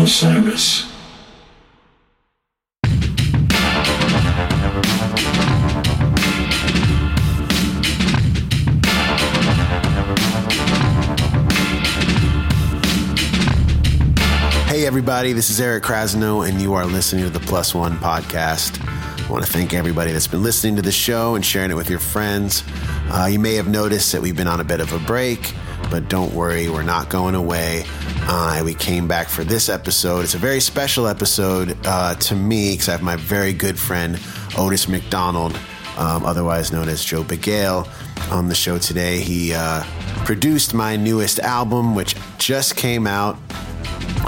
Osiris. Hey, everybody, this is Eric Krasno, and you are listening to the Plus One podcast. I want to thank everybody that's been listening to the show and sharing it with your friends. Uh, you may have noticed that we've been on a bit of a break, but don't worry, we're not going away. Uh, we came back for this episode. It's a very special episode uh, to me because I have my very good friend Otis McDonald, um, otherwise known as Joe Bagale, on the show today. He uh, produced my newest album, which just came out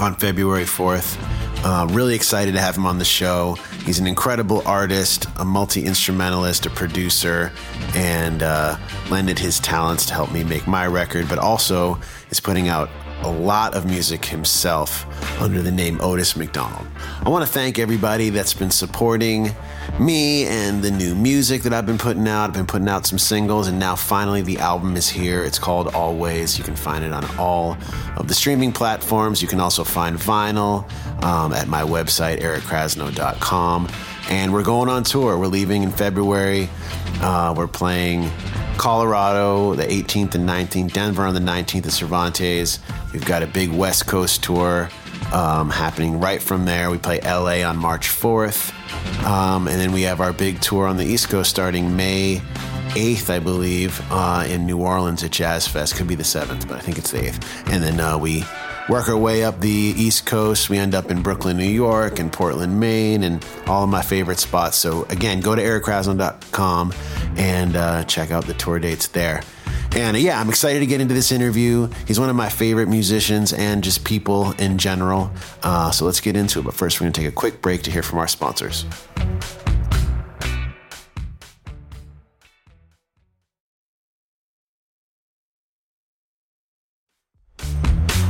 on February 4th. Uh, really excited to have him on the show. He's an incredible artist, a multi instrumentalist, a producer, and uh, lended his talents to help me make my record, but also is putting out a lot of music himself under the name Otis McDonald. I want to thank everybody that's been supporting me and the new music that I've been putting out. I've been putting out some singles, and now finally the album is here. It's called Always. You can find it on all of the streaming platforms. You can also find vinyl um, at my website, erickrasno.com. And we're going on tour. We're leaving in February. Uh, we're playing Colorado the 18th and 19th, Denver on the 19th at Cervantes. We've got a big West Coast tour um, happening right from there. We play LA on March 4th. Um, and then we have our big tour on the East Coast starting May 8th, I believe, uh, in New Orleans at Jazz Fest. Could be the 7th, but I think it's the 8th. And then uh, we work our way up the East Coast. We end up in Brooklyn, New York, and Portland, Maine, and all of my favorite spots. So, again, go to erickrasno.com and uh, check out the tour dates there. And yeah, I'm excited to get into this interview. He's one of my favorite musicians and just people in general. Uh, so let's get into it. But first, we're going to take a quick break to hear from our sponsors.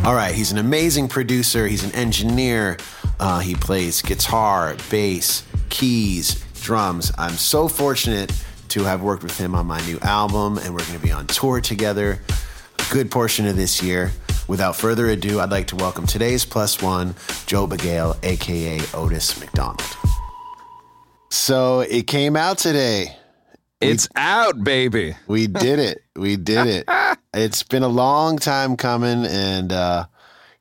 All right, he's an amazing producer. He's an engineer. Uh, he plays guitar, bass, keys, drums. I'm so fortunate to have worked with him on my new album, and we're going to be on tour together a good portion of this year. Without further ado, I'd like to welcome today's plus one, Joe Bagale, aka Otis McDonald. So it came out today. It's out, baby. We did it. We did it. it's been a long time coming, and uh,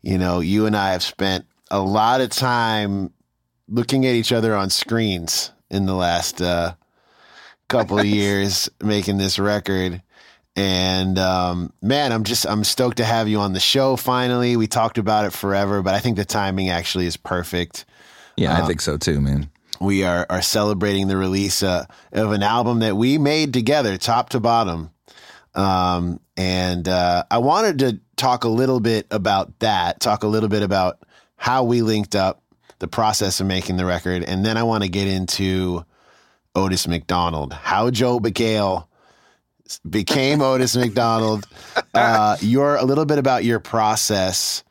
you know, you and I have spent a lot of time looking at each other on screens in the last uh, couple of years making this record. And um, man, I'm just I'm stoked to have you on the show. Finally, we talked about it forever, but I think the timing actually is perfect. Yeah, I think so too, man. We are are celebrating the release uh, of an album that we made together, top to bottom. Um, and uh, I wanted to talk a little bit about that, talk a little bit about how we linked up, the process of making the record, and then I want to get into Otis McDonald, how Joe Bagale became Otis McDonald. Uh, you're a little bit about your process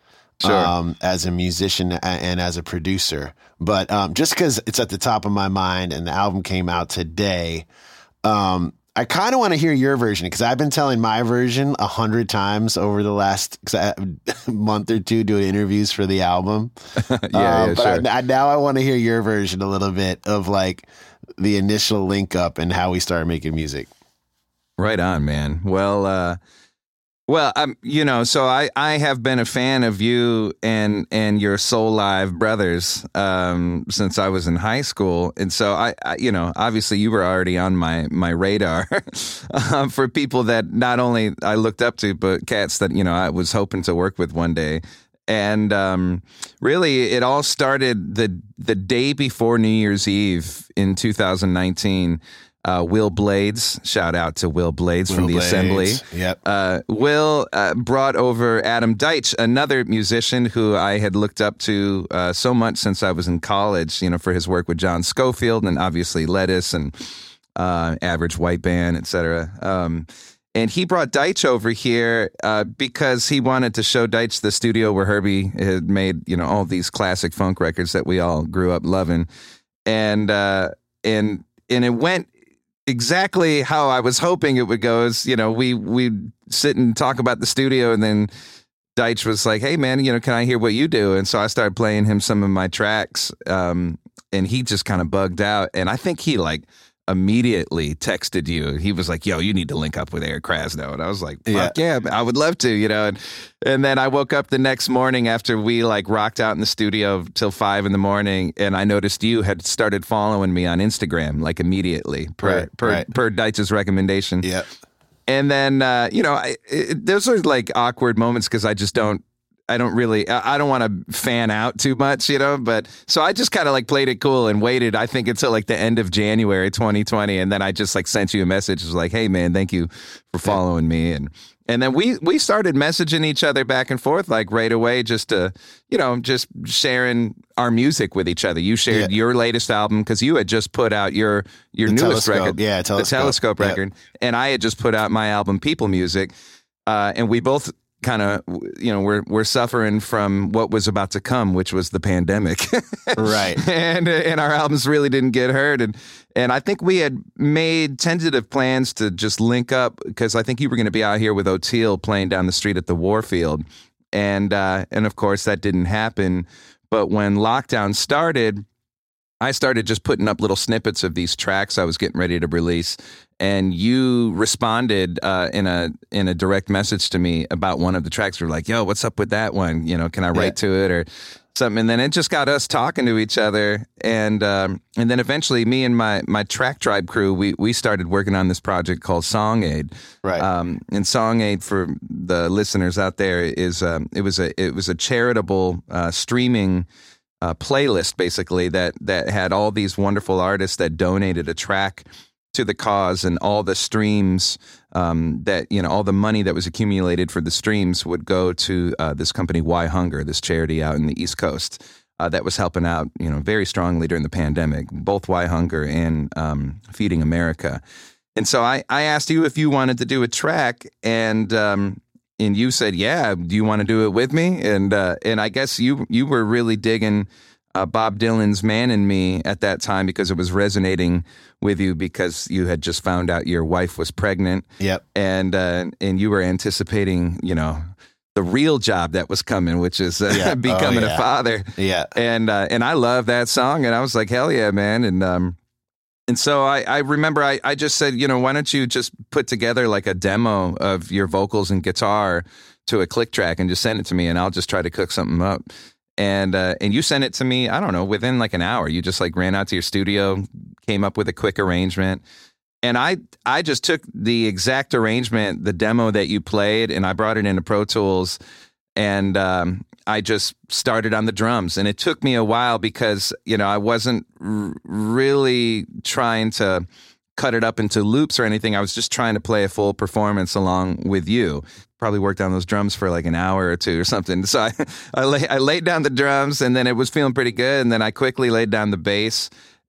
Sure. um, as a musician a- and as a producer. But um, just because it's at the top of my mind and the album came out today, um, I kind of want to hear your version because I've been telling my version a hundred times over the last 'cause I- month or two doing interviews for the album. yeah, Uh, yeah, but sure. I, I, now I want to hear your version a little bit of like the initial link up and how we started making music. Right on, man. Well, uh, well, I'm, you know, so I, I have been a fan of you and and your Soulive brothers um, since I was in high school, and so I, I you know, obviously you were already on my my radar um, for people that not only I looked up to, but cats that you know I was hoping to work with one day. And um, really, it all started the the day before New Year's Eve in 2019. Uh, Will Blades, shout out to Will Blades from the Blades, Assembly. yep. Uh, Will uh, brought over Adam Deitch, another musician who I had looked up to uh, so much since I was in college. You know, for his work with John Scofield and obviously Lettuce and uh, Average White Band, etc. Um, and he brought Deitch over here uh, because he wanted to show Deitch the studio where Herbie had made you know all these classic funk records that we all grew up loving, and uh, and and it went exactly how I was hoping it would go. Is you know we we sit and talk about the studio, and then Deitch was like, "Hey man, you know, can I hear what you do?" And so I started playing him some of my tracks, um, and he just kind of bugged out. And I think he like immediately texted you. He was like, "Yo, you need to link up with Eric Krasno," and I was like, "Fuck yeah, yeah I would love to," you know. And, and then I woke up the next morning after we like rocked out in the studio till five in the morning, and I noticed you had started following me on Instagram like immediately per Right, per right. per Deitch's recommendation. Yeah. And then uh, you know, I, it, those are like awkward moments because I just don't. I don't really. I don't want to fan out too much, you know. But so I just kind of like played it cool and waited. I think until like the end of January 2020, and then I just like sent you a message. It was like, "Hey, man, thank you for following me." And and then we we started messaging each other back and forth like right away, just to you know, just sharing our music with each other. You shared Yeah. your latest album because you had just put out your your The newest Telescope. record, Yeah, the Telescope. Telescope Yep. record, and I had just put out my album People Music, uh, and we both kind of you know we're we're suffering from what was about to come, which was the pandemic, Right. and and our albums really didn't get heard, and and I think we had made tentative plans to just link up because I think you were going to be out here with Oteil playing down the street at the Warfield, and uh, and of course that didn't happen. But when lockdown started, I started just putting up little snippets of these tracks I was getting ready to release, and you responded uh, in a in a direct message to me about one of the tracks. You were like, "Yo, what's up with that one? You know, can I write to it or something?" And then it just got us talking to each other, and um, and then eventually, me and my my track tribe crew, we we started working on this project called Song Aid. Right. Um, and Song Aid for the listeners out there is um, it was a it was a charitable uh, streaming uh, playlist basically that that had all these wonderful artists that donated a track to the cause and all the streams um, that you know all the money that was accumulated for the streams would go to uh, this company WhyHunger this charity out in the East Coast uh, that was helping out you know very strongly during the pandemic both WhyHunger and um, Feeding America. And so I, I asked you if you wanted to do a track and um, and you said, "Yeah, do you want to do it with me?" And uh, and I guess you you were really digging uh, Bob Dylan's "Man in Me" at that time because it was resonating with you because you had just found out your wife was pregnant, Yep. and uh, and you were anticipating, you know, the real job that was coming, which is uh, Yeah. Oh, becoming yeah. a father Yeah. and uh, and I love that song, and I was like, hell yeah, man, and um, and so I I remember I I just said, you know, why don't you just put together like a demo of your vocals and guitar to a click track and just send it to me, and I'll just try to cook something up. And uh, and you sent it to me. I don't know within like an hour. You just like ran out to your studio, came up with a quick arrangement, and I I just took the exact arrangement, the demo that you played, and I brought it into Pro Tools, and um, I just started on the drums. And it took me a while because you know I wasn't r- really trying to cut it up into loops or anything. I was just trying to play a full performance along with you. Probably worked on those drums for like an hour or two or something. So I I, lay, I laid down the drums and then it was feeling pretty good. And then I quickly laid down the bass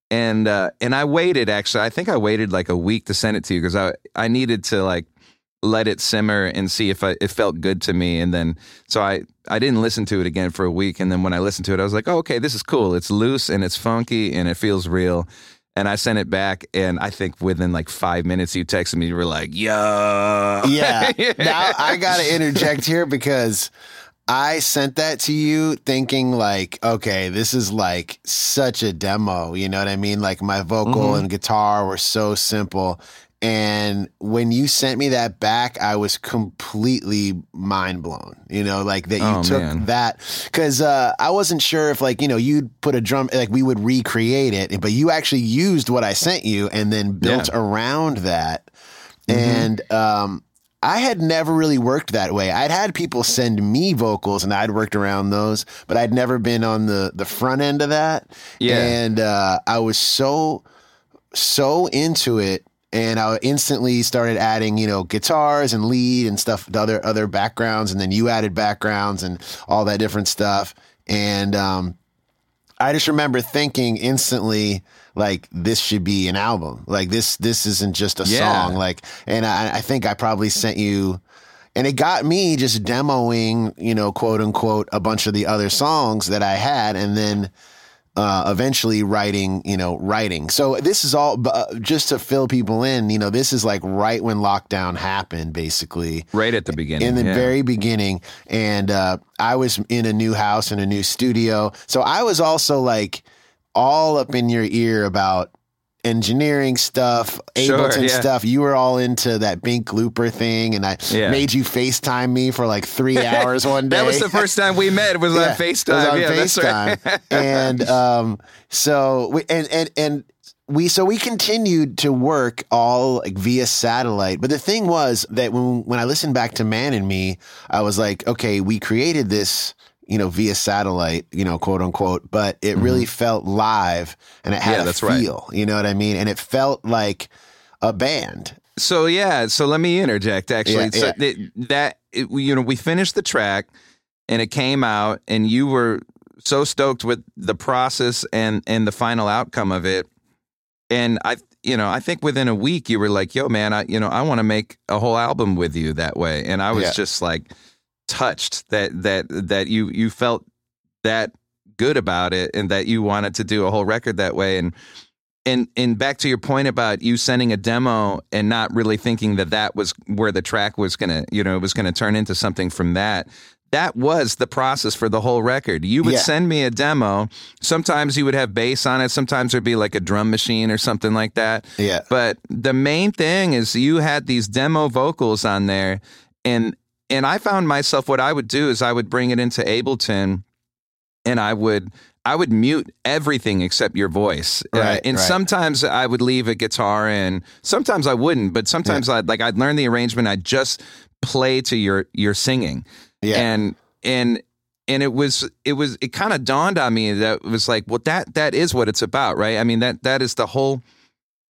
and uh, and I waited actually. I think I waited like a week to send it to you because I I needed to like let it simmer and see if I, it felt good to me. And then so I I didn't listen to it again for a week. And then when I listened to it, I was like, oh, okay, this is cool. It's loose and it's funky and it feels real. And I sent it back, and I think within like five minutes, you texted me. You were like, "Yo, Yeah. now I got to interject here because I sent that to you thinking like, okay, this is like such a demo. You know what I mean? Like my vocal mm-hmm. and guitar were so simple. And when you sent me that back, I was completely mind blown. You know, like that you Oh, took man. that because uh, I wasn't sure if like you know you'd put a drum like we would recreate it, but you actually used what I sent you and then built Yeah. Mm-hmm. around that. And um, I had never really worked that way. I'd had people send me vocals and I'd worked around those, but I'd never been on the the front end of that. Yeah. And uh, I was so so into it and I instantly started adding, you know, guitars and lead and stuff, the other other backgrounds, and then you added backgrounds and all that different stuff. And um, I just remember thinking instantly, like this should be an album. Like this, this isn't just a Yeah. song. Like, and I, I think I probably sent you, and it got me just demoing, you know, quote unquote, a bunch of the other songs that I had, and then uh, eventually writing, you know, writing. So this is all uh, just to fill people in. You know, this is like right when lockdown happened, basically. Right at the beginning. In the yeah. very beginning, and uh, I was in a new house in a new studio, so I was also like all up in your ear about engineering stuff, Sure, Ableton yeah. stuff. You were all into that Bink Looper thing, and I Yeah. made you FaceTime me for like three hours one day. That was the first time we met. Was Yeah, on it FaceTime. was on yeah, that's right. FaceTime. and um, so we and and and we so we continued to work all like via satellite. But the thing was that when when I listened back to Man in Me, I was like, okay, we created this. You know, via satellite, you know, quote unquote, but it really felt live and it had Mm-hmm. Yeah, a that's right. feel, you know what I mean? And it felt like a band. So yeah, so let me interject. Actually, Yeah, so yeah. That, that it, you know, we finished the track, and it came out, and you were so stoked with the process and and the final outcome of it, and I, you know, I think within a week you were like, "Yo, man, I, you know, I want to make a whole album with you that way," and I was Yeah. just like touched that that that you you felt that good about it and that you wanted to do a whole record that way. And and and back to your point about you sending a demo and not really thinking that that was where the track was gonna you know it was gonna turn into something from that that was the process for the whole record. You would Yeah. send me a demo. Sometimes you would have bass on it. Sometimes there'd be like a drum machine or something like that. Yeah. but the main thing is you had these demo vocals on there and and I found myself what I would do is I would bring it into Ableton and I would I would mute everything except your voice. Uh, and right. sometimes I would leave a guitar in. Sometimes I wouldn't, but sometimes I'd like I'd learn the arrangement, I'd just play to your your singing. Yeah. And and and it was it was it kind of dawned on me that it was like, well that that is what it's about, right? I mean that that is the whole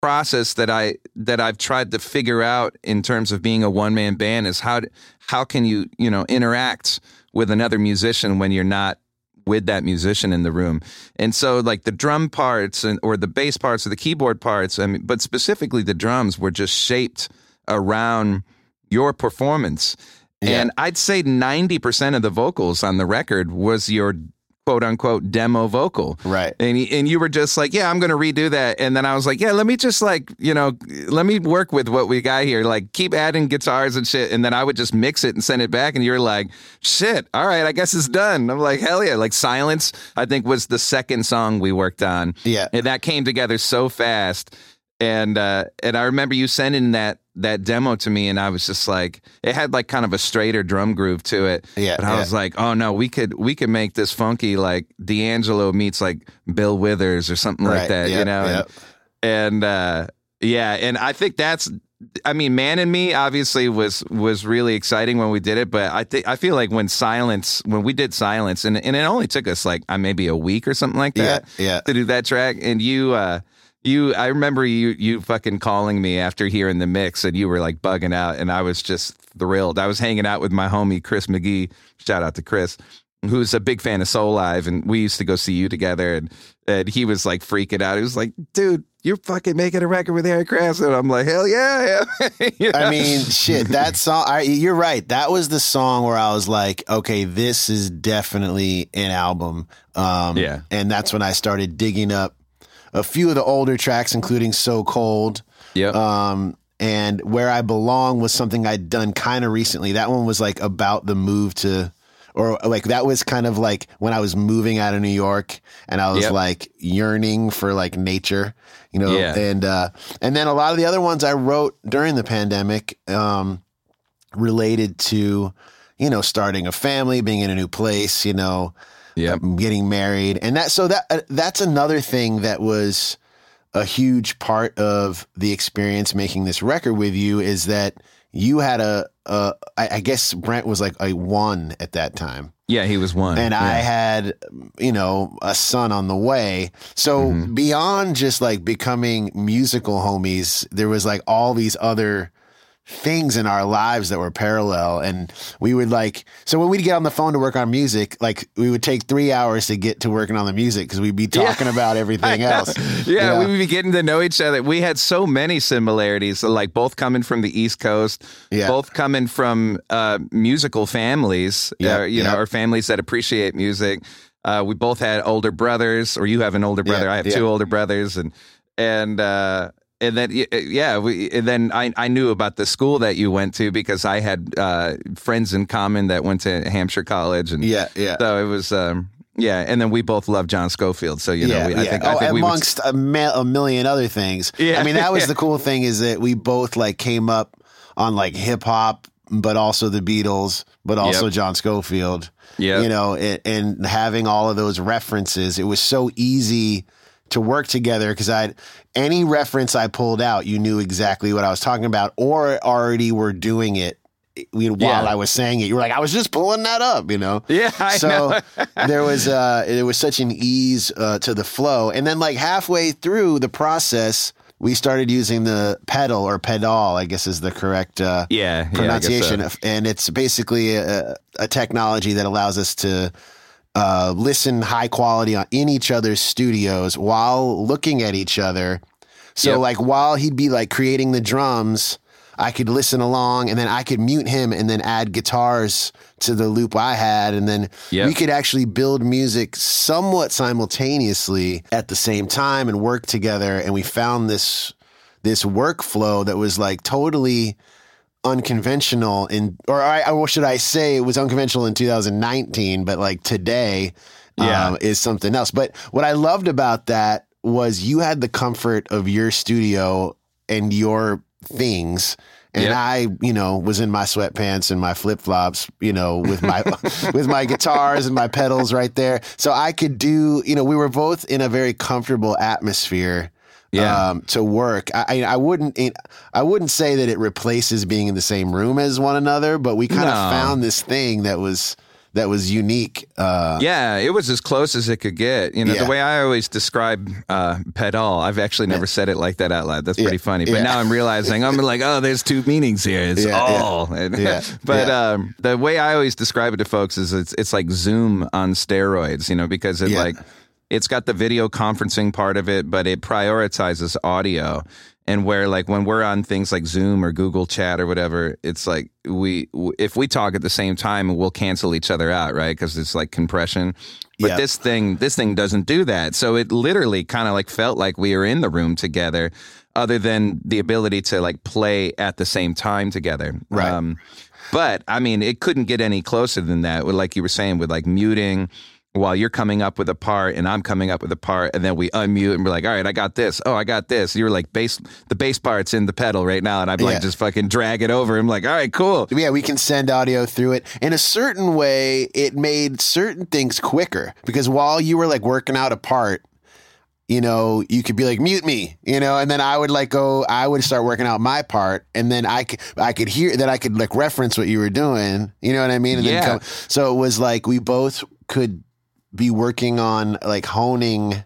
process that I that I've tried to figure out in terms of being a one man band is how to, how can you you know interact with another musician when you're not with that musician in the room and so like the drum parts and or the bass parts or the keyboard parts I mean but specifically the drums were just shaped around your performance Yeah. and I'd say 90% of the vocals on the record was your quote unquote demo vocal Right. and and you were just like, yeah, I'm going to redo that. And then I was like, yeah, let me just like, you know, let me work with what we got here. Like, keep adding guitars and shit. And then I would just mix it and send it back. And you're like, shit, all right, I guess it's done. I'm like, hell yeah. Like, Silence, I think was the second song we worked on. Yeah. And that came together so fast. And uh, and I remember you sending that that demo to me, and I was just like, it had like kind of a straighter drum groove to it. Yeah, But I yeah. was like, oh no, we could we could make this funky like D'Angelo meets like Bill Withers or something like Right, that, you know? yep. And, and uh, yeah, and I think that's. I mean, Man in Me obviously was was really exciting when we did it, but I think I feel like when Silence, when we did Silence, and and it only took us like maybe a week or something like Yeah, that, yeah. to do that track, and you. uh you, I remember you, you fucking calling me after hearing the mix, and you were like bugging out, and I was just thrilled. I was hanging out with my homie Chris McGee. Shout out to Chris, who's a big fan of Soulive, and we used to go see you together, and and he was like freaking out. He was like, "Dude, you're fucking making a record with Eric Krauss," and I'm like, "Hell yeah!" yeah. You know? I mean, shit, that song, I, you're right. That was the song where I was like, okay, this is definitely an album. Um, Yeah. And that's when I started digging up a few of the older tracks, including So Cold. Yep. Um, and Where I Belong was something I'd done kind of recently. That one was like about the move to, or like that was kind of like when I was moving out of New York and I was Yep. like yearning for like nature, you know, Yeah. and, uh, and then a lot of the other ones I wrote during the pandemic, um, related to, you know, starting a family, being in a new place, you know, Yep. um, getting married, and that so that uh, that's another thing that was a huge part of the experience making this record with you is that you had a, a I, I guess Brent was like a one at that time, yeah, he was one, and I had you know a son on the way. So Mm-hmm. beyond just like becoming musical homies, there was like all these other things in our lives that were parallel and we would like so when we'd get on the phone to work on music like we would take three hours to get to working on the music because we'd be talking about everything else Yeah, You we'd be getting to know each other. We had so many similarities, like both coming from the East Coast, Yeah. both coming from uh, musical families, Yeah, uh, you yeah. know, or families that appreciate music. Uh, we both had older brothers, or you have an older brother. Yeah, I have yeah. two older brothers, and and uh, and then yeah, we, and then I I knew about the school that you went to because I had uh, friends in common that went to Hampshire College, and Yeah, yeah. so it was. Um, yeah, and then we both love John Scofield, so you know, we, I think, I oh, think we would amongst a, ma- a million other things. Yeah. I mean, that was Yeah. the cool thing is that we both like came up on like hip hop, but also the Beatles, but also Yep. John Scofield. Yeah, you know, and, and having all of those references, it was so easy to work together because I any reference I pulled out, you knew exactly what I was talking about, or already were doing it. While Yeah. I was saying it, you were like, I was just pulling that up, you know. Yeah, I so there was uh there was such an ease uh, to the flow and then like halfway through the process we started using the pedal or pedal i guess is the correct uh Yeah, yeah, so. pronunciation and it's basically a, a technology that allows us to uh, listen high quality on, in each other's studios while looking at each other so Yep. like while he'd be like creating the drums I could listen along and then I could mute him and then add guitars to the loop I had. And then Yep. we could actually build music somewhat simultaneously at the same time and work together. And we found this, this workflow that was like totally unconventional in, or I, or should I say it was unconventional in 2019, but like today, Yeah. um, is something else. But what I loved about that was you had the comfort of your studio and your things. And Yep. I, you know, was in my sweatpants and my flip flops, you know, with my with my guitars and my pedals right there. So I could do, you know, we were both in a very comfortable atmosphere Yeah. um, to work. I, I wouldn't I wouldn't say that it replaces being in the same room as one another, but we kind of No. found this thing that was that was unique. Uh, Yeah, it was as close as it could get. You know, Yeah. the way I always describe uh, pedal, I've actually never said it like that out loud. That's pretty funny. But Yeah. now I'm realizing I'm like, oh, there's two meanings here. It's Yeah, yeah. all. And- Yeah, but yeah. Um, the way I always describe it to folks is it's it's like Zoom on steroids. You know, because it Yeah. like it's got the video conferencing part of it, but it prioritizes audio. And where like when we're on things like Zoom or Google Chat or whatever, it's like we if we talk at the same time, we'll cancel each other out, right? Because it's like compression. But this thing, this thing doesn't do that. So it literally kind of like felt like we were in the room together, other than the ability to like play at the same time together. Right. Um, but I mean, it couldn't get any closer than that. With like you were saying, with like muting while you're coming up with a part and I'm coming up with a part, and then we unmute and we're like, all right, I got this. Oh, I got this. You were like, bass, the bass part's in the pedal right now, and I'm like, Yeah. just fucking drag it over. I'm like, all right, cool. yeah, we can send audio through it. In a certain way, it made certain things quicker because while you were like working out a part, you know, you could be like, mute me, you know, and then I would like go, I would start working out my part and then I could, I could hear that I could like reference what you were doing, you know what I mean? And Yeah. then come, so it was like we both could be working on like honing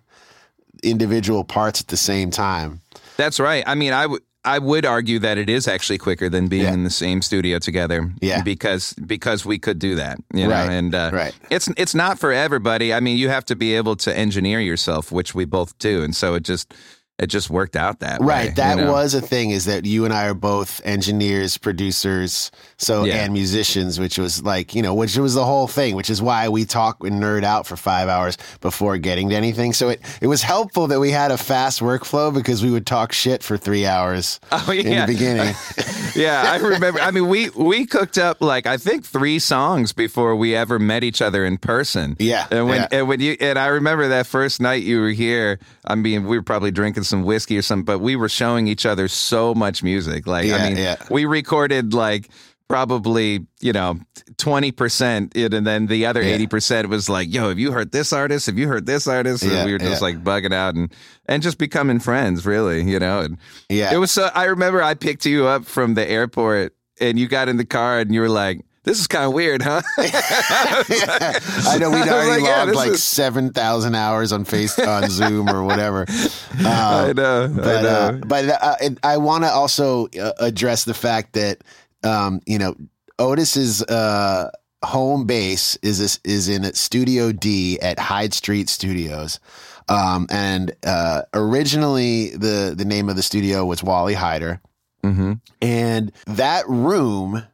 individual parts at the same time. That's right. I mean, I would I would argue that it is actually quicker than being Yeah. in the same studio together. Yeah. because because we could do that. You know, Right, and uh, right. it's it's not for everybody. I mean, you have to be able to engineer yourself, which we both do, and so it just it just worked out that way. Right. That you know? was a thing is that you and I are both engineers, producers, so Yeah. and musicians, which was like, you know, which was the whole thing, which is why we talk and nerd out for five hours before getting to anything. So it, it was helpful that we had a fast workflow because we would talk shit for three hours Oh, in the beginning. yeah, I remember. I mean, we we cooked up like I think three songs before we ever met each other in person. Yeah, and when yeah. and when you and I remember that first night you were here. I mean, we were probably drinking some whiskey or something, but we were showing each other so much music. Like, Yeah, I mean, yeah. we recorded like probably you know 20% it, and then the other Yeah. 80% was like yo have you heard this artist have you heard this artist and Yeah, we were just yeah. like bugging out and and just becoming friends really you know and Yeah. it was so I remember I picked you up from the airport and you got in the car and you were like, This is kind of weird, huh? I know we'd already like, logged this like is- seven thousand hours on Face on Zoom or whatever. Um, I know. I but know. uh, but uh, I want to also uh, address the fact that um, you know Otis's uh, home base is is in Studio D at Hyde Street Studios. Um, and uh, originally, the the name of the studio was Wally Heider, hmm and that room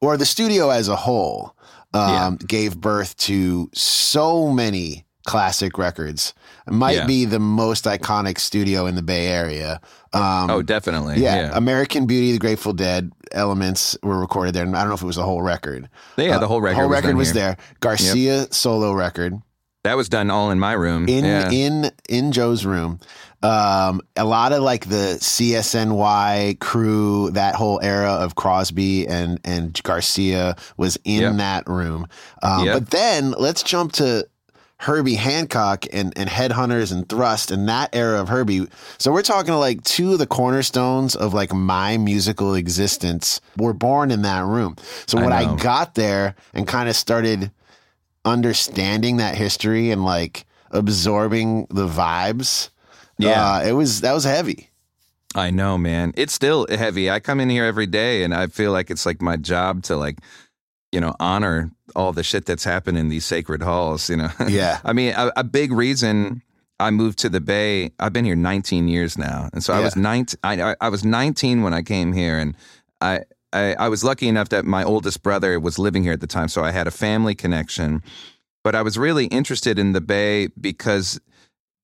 or the studio as a whole um, Yeah. gave birth to so many classic records. It might Yeah. be the most iconic studio in the Bay Area. Um, Oh, definitely. yeah, Yeah. American Beauty, The Grateful Dead elements were recorded there. And I don't know if it was the whole record. Yeah, the whole record. The whole was record done was there. Garcia solo record That was done all in my room. in yeah. in in Joe's room. Um, a lot of like the CSNY crew, that whole era of Crosby and and Garcia was in Yep. that room. Um, Yep. But then let's jump to Herbie Hancock and and Headhunters and Thrust and that era of Herbie. So we're talking like two of the cornerstones of like my musical existence were born in that room. So when I, know. got there and kind of started understanding that history and like absorbing the vibes, Yeah. uh, it was that was heavy. I know, man. It's still heavy. I come in here every day and I feel like it's like my job to like, you know, honor all the shit that's happened in these sacred halls, you know. Yeah. I mean, a, a big reason I moved to the Bay, I've been here 19 years now. And so I was 19 I, I I was 19 when I came here and I, I I was lucky enough that my oldest brother was living here at the time, so I had a family connection. But I was really interested in the Bay because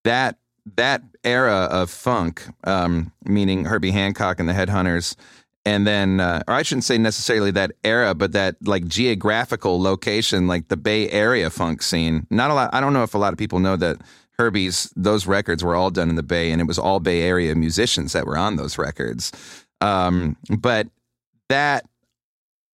that that era of funk, um, meaning Herbie Hancock and the Headhunters, and then, uh, or I shouldn't say necessarily that era, but that like geographical location, like the Bay Area funk scene. Not a lot. I don't know if a lot of people know that Herbie's those records were all done in the Bay, and it was all Bay Area musicians that were on those records. Um, but that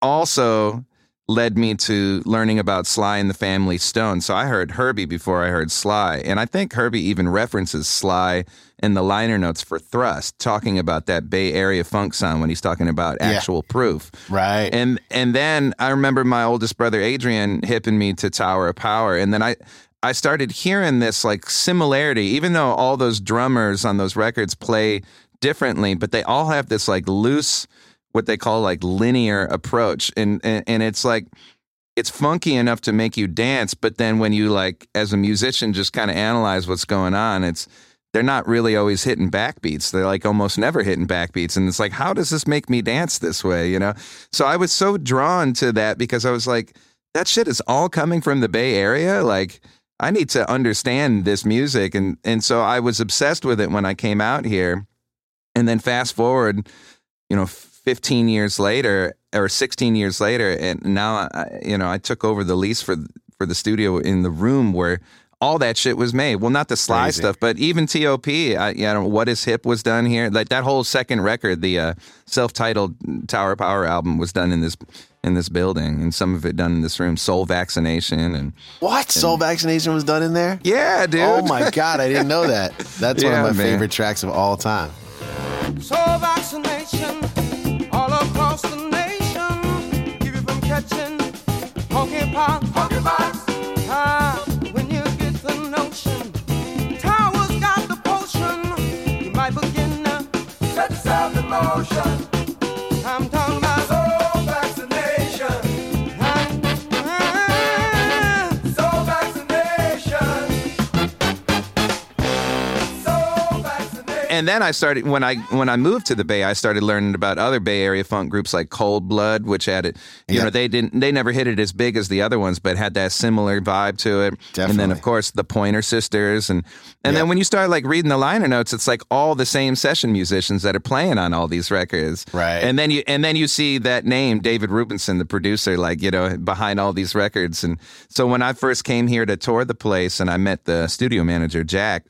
also led me to learning about Sly and the Family Stone. So I heard Herbie before I heard Sly. And I think Herbie even references Sly in the liner notes for Thrust, talking about that Bay Area funk sound when he's talking about Yeah. actual proof. Right. And and then I remember my oldest brother Adrian hipping me to Tower of Power. And then I I started hearing this like similarity, even though all those drummers on those records play differently, but they all have this like loose, what they call like linear approach. And and, and it's like it's funky enough to make you dance, but then when you like as a musician just kind of analyze what's going on, it's they're not really always hitting backbeats. They're like almost never hitting backbeats. And it's like, how does this make me dance this way? You know? So I was so drawn to that because I was like, that shit is all coming from the Bay Area. Like, I need to understand this music. And and so I was obsessed with it when I came out here. And then fast forward, you know, 15 years later or 16 years later, and now I, you know, I took over the lease for for the studio in the room where all that shit was made. Well, not the Sly Crazy. stuff, but even Top. I, you know, what is hip was done here. Like that whole second record, the uh, self-titled Tower Power album, was done in this in this building, and some of it done in this room. Soul Vaccination and what soul vaccination was done in there? yeah, dude. Oh my god, I didn't know that. That's Yeah, one of my man. favorite tracks of all time. Soul vaccination Keep you from catching monkeypox. Monkeypox. Ah, when you get the notion, Towers got the potion. You might begin to set yourself in motion. And then I started when I when I moved to the Bay, I started learning about other Bay Area funk groups like Cold Blood, which had it. You know, they didn't they never hit it as big as the other ones, but had that similar vibe to it. And then of course the Pointer Sisters, and and then when you start like reading the liner notes, it's like all the same session musicians that are playing on all these records. Right. And then you and then you see that name, David Rubinson, the producer, like you know behind all these records. And so when I first came here to tour the place, and I met the studio manager Jack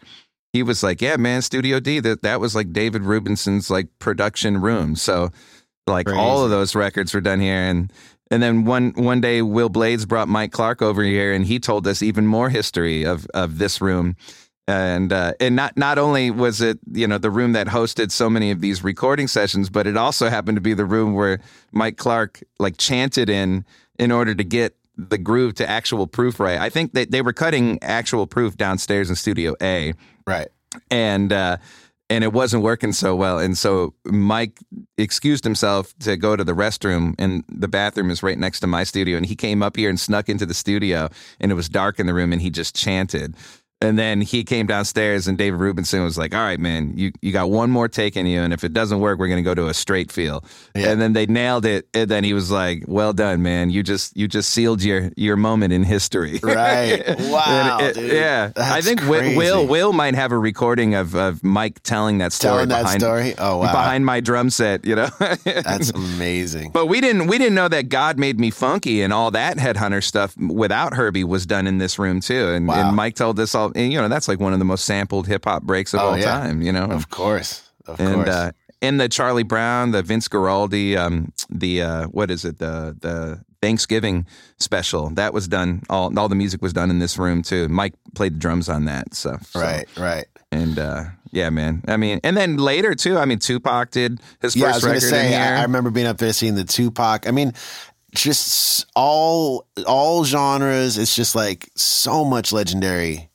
he was like, "Yeah, man, Studio D. That that was like David Rubinson's like production room. So, like all of those records were done here, and and then one one day, Will Blades brought Mike Clark over here, and he told us even more history of of this room. And uh, and not not only was it you know the room that hosted so many of these recording sessions, but it also happened to be the room where Mike Clark like chanted in in order to get the groove to actual proof right. I think that they were cutting actual proof downstairs in Studio A Right. and uh, and it wasn't working so well. And so Mike excused himself to go to the restroom, and the bathroom is right next to my studio. And he came up here and snuck into the studio, and it was dark in the room, and he just chanted. And then he came downstairs, and David Rubinson was like, "All right, man, you, you got one more take in you, and if it doesn't work, we're going to go to a straight feel." Yeah. And then they nailed it, and then he was like, "Well done, man. You just you just sealed your your moment in history." Right. Wow, it- dude. Yeah, I think Will, crazy. Will Will might have a recording of, of Mike telling that story Telling that behind story? Oh, wow. behind my drum set. You know, That's amazing. But we didn't we didn't know that God made me funky and all that headhunter stuff without Herbie was done in this room too. And, Wow. and Mike told us all and you know, that's like one of the most sampled hip hop breaks of Oh, all yeah. time, you know. Of course. Of and course. uh and the Charlie Brown, the Vince Guaraldi, um, the uh, what is it, the the Thanksgiving special that was done. All all the music was done in this room too. Mike played the drums on that, so, so- right, right. And uh, yeah, man. I mean, and then later too. I mean, Tupac did his Yeah, I first was gonna record say. here. I, I remember being up there seeing the Tupac. I mean, just all all genres. It's just like so much legendary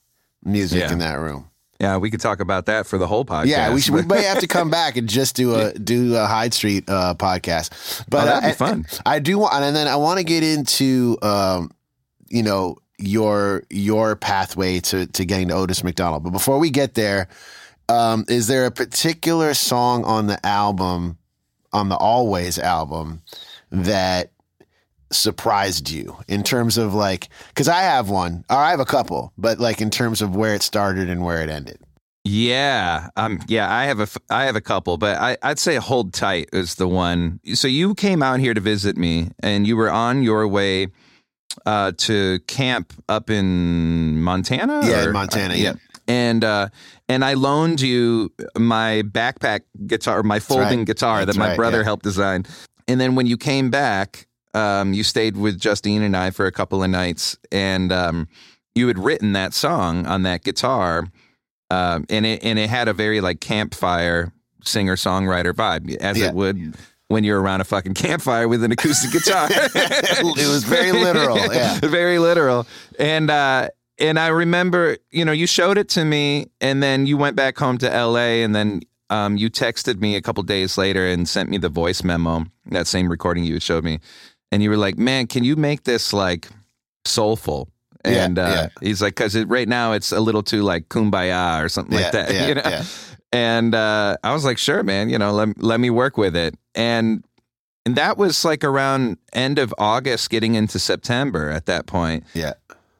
music Yeah. in that room. yeah, we could talk about that for the whole podcast. Yeah, we should. We may have to come back and just do a do a Hyde Street uh, podcast. But Oh, that'd be fun. I, I do want, and then I want to get into, um, you know, your your pathway to to getting to Otis McDonald. But before we get there, um, is there a particular song on the album, on the Always album, that surprised you in terms of like because I have one or I have a couple, but like in terms of where it started and where it ended. Yeah, um, yeah, I have a, I have a couple, but I, I'd say "Hold Tight" is the one. So you came out here to visit me, and you were on your way uh, to camp up in Montana. Yeah, in or- Montana, yeah. And uh, and I loaned you my backpack guitar, my folding right. guitar That's that my right, brother yeah. helped design. And then when you came back, um, you stayed with Justine and I for a couple of nights, and um, you had written that song on that guitar, um, and it and it had a very like campfire singer songwriter vibe, as Yeah. it would when you're around a fucking campfire with an acoustic guitar. it was very literal. Yeah. very literal. And uh, and I remember, you know, you showed it to me, and then you went back home to L.A. and then. Um, you texted me a couple days later and sent me the voice memo, that same recording you showed me. And you were like, man, can you make this like soulful? Yeah, And uh, yeah. he's like, because it, right now it's a little too like kumbaya or something Yeah, like that. yeah, you know? yeah. And uh, I was like, sure, man, you know, let, let me work with it. And and that was like around end of August, getting into September at that point. Yeah.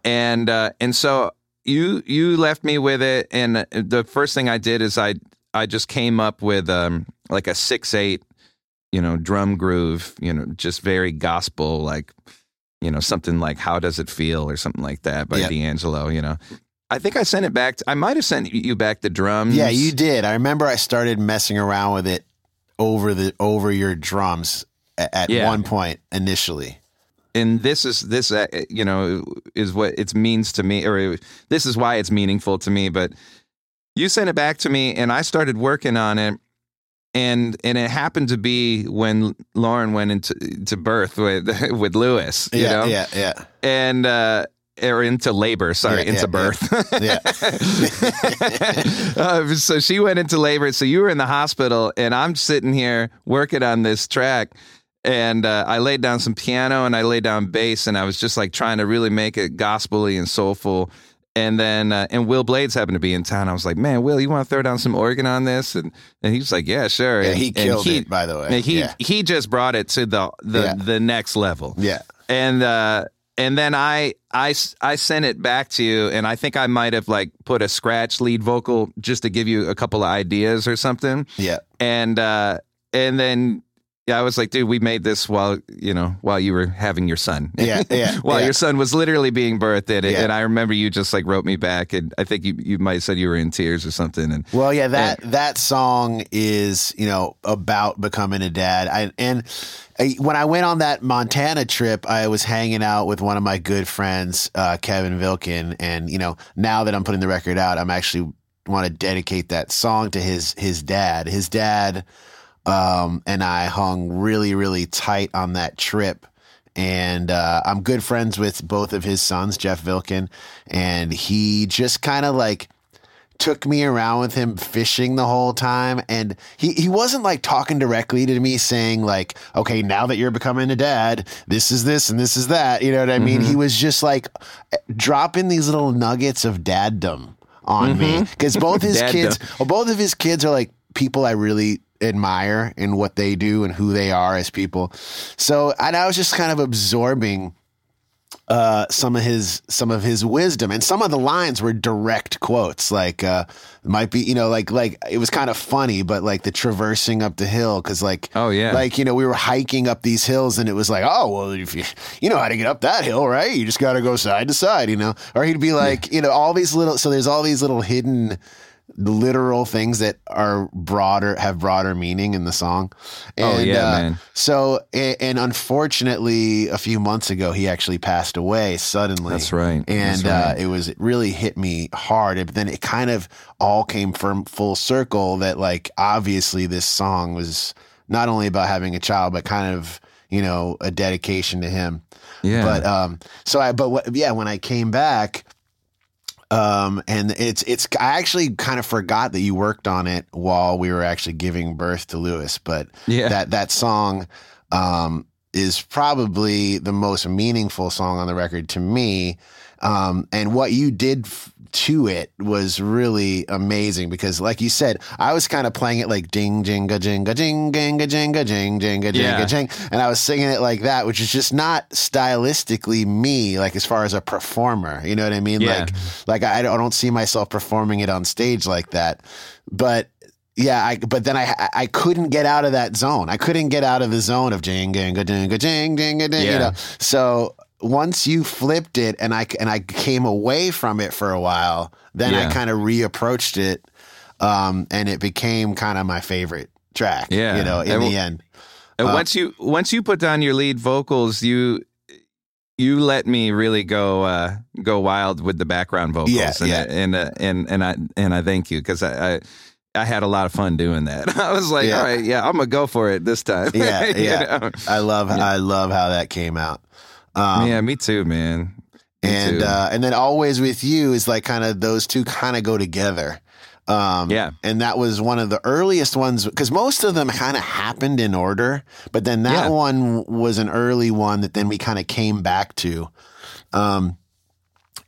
And uh, and so you you left me with it, and the first thing I did is I I just came up with um like a six eight, you know, drum groove, you know, just very gospel like. You know, something like "How Does It Feel" or something like that by Yeah. D'Angelo. You know, I think I sent it back. To, I might have sent you back the drums. Yeah, you did. I remember I started messing around with it over the over your drums at, at Yeah. one point initially. and this is this uh, you know is what it means to me or this is why it's meaningful to me but you sent it back to me and i started working on it and and it happened to be when lauren went into to birth with with lewis you yeah, know yeah, yeah. and uh or into labor, sorry, Yeah, into yeah, birth. yeah. uh, so she went into labor. So you were in the hospital, and I'm sitting here working on this track. And uh, I laid down some piano and I laid down bass, and I was just like trying to really make it gospelly and soulful. And then, uh, and Will Blades happened to be in town. I was like, "Man, Will, you want to throw down some organ on this?" And and he was like, "Yeah, sure." Yeah, and, he killed it, by the way. He Yeah. he just brought it to the the Yeah. the next level Yeah. and uh and then I I I sent it back to you and i think i might have like put a scratch lead vocal just to give you a couple of ideas or something Yeah. and uh and then yeah i was like dude we made this while you know while you were having your son Yeah, yeah, while yeah. your son was literally being birthed and, Yeah. and i remember you just like wrote me back and i think you you might have said you were in tears or something and Well, yeah, that that song is you know about becoming a dad. I and I, when I went on that Montana trip, I was hanging out with one of my good friends, uh, Kevin Vilkin, and you know now that I'm putting the record out, I'm actually want to dedicate that song to his his dad. His dad um, and I hung really really tight on that trip. And uh, I'm good friends with both of his sons, Jeff Vilkin, and he just kind of like took me around with him fishing the whole time. And he, he wasn't like talking directly to me saying like okay now that you're becoming a dad this is this and this is that you know what i mean? He was just like dropping these little nuggets of daddom on me. Because both his kids, well, both of his kids are like people I really admire in what they do and who they are as people. So, and I was just kind of absorbing uh, some of his some of his wisdom, and some of the lines were direct quotes. Like uh, might be, you know, like like it was kind of funny, but like the traversing up the hill, because like Oh, yeah. like you know we were hiking up these hills, and it was like, oh well, if you you know how to get up that hill, right? You just got to go side to side, you know. Or he'd be like, you know, all these little. So there's all these little hidden literal things that are broader have broader meaning in the song. Oh, And, yeah, uh, man. So and, and unfortunately, a few months ago, he actually passed away suddenly. That's right. And That's right. Uh, it was it really hit me hard. But then it kind of all came from full circle that like obviously this song was not only about having a child, but kind of you know a dedication to him. Yeah. But um, so I but what, yeah, when I came back, um, and it's it's I actually kind of forgot that you worked on it while we were actually giving birth to Lewis. But Yeah. that that song um is probably the most meaningful song on the record to me. Um, and what you did f- to it was really amazing because, like you said, I was kind of playing it like ding, jinga, jinga, jing, jinga, jinga, jing, jinga, jinga, Yeah. jing. And I was singing it like that, which is just not stylistically me, like as far as a performer. You know what I mean? Yeah. Like, like I don't, I don't see myself performing it on stage like that. But yeah, I, but then I I couldn't get out of that zone. I couldn't get out of the zone of jing, jinga, jinga, jing, jinga, ding, you know. So once you flipped it and I and I came away from it for a while, then I kind of reapproached it, um, and it became kind of my favorite track. Yeah. you know, in And the end. And Uh, once you once you put down your lead vocals, you you let me really go uh, go wild with the background vocals. Yeah, and yeah. and uh, and and I and I thank you because I, I I had a lot of fun doing that. I was like, Yeah. all right, yeah, I'm gonna go for it this time. Yeah, yeah. know? I love I love how that came out. Um, yeah, me too, man. Me and too. uh, and then always with you is like kind of those two kind of go together. Um, Yeah. and that was one of the earliest ones because most of them kind of happened in order, but then that Yeah. one was an early one that then we kind of came back to. Um,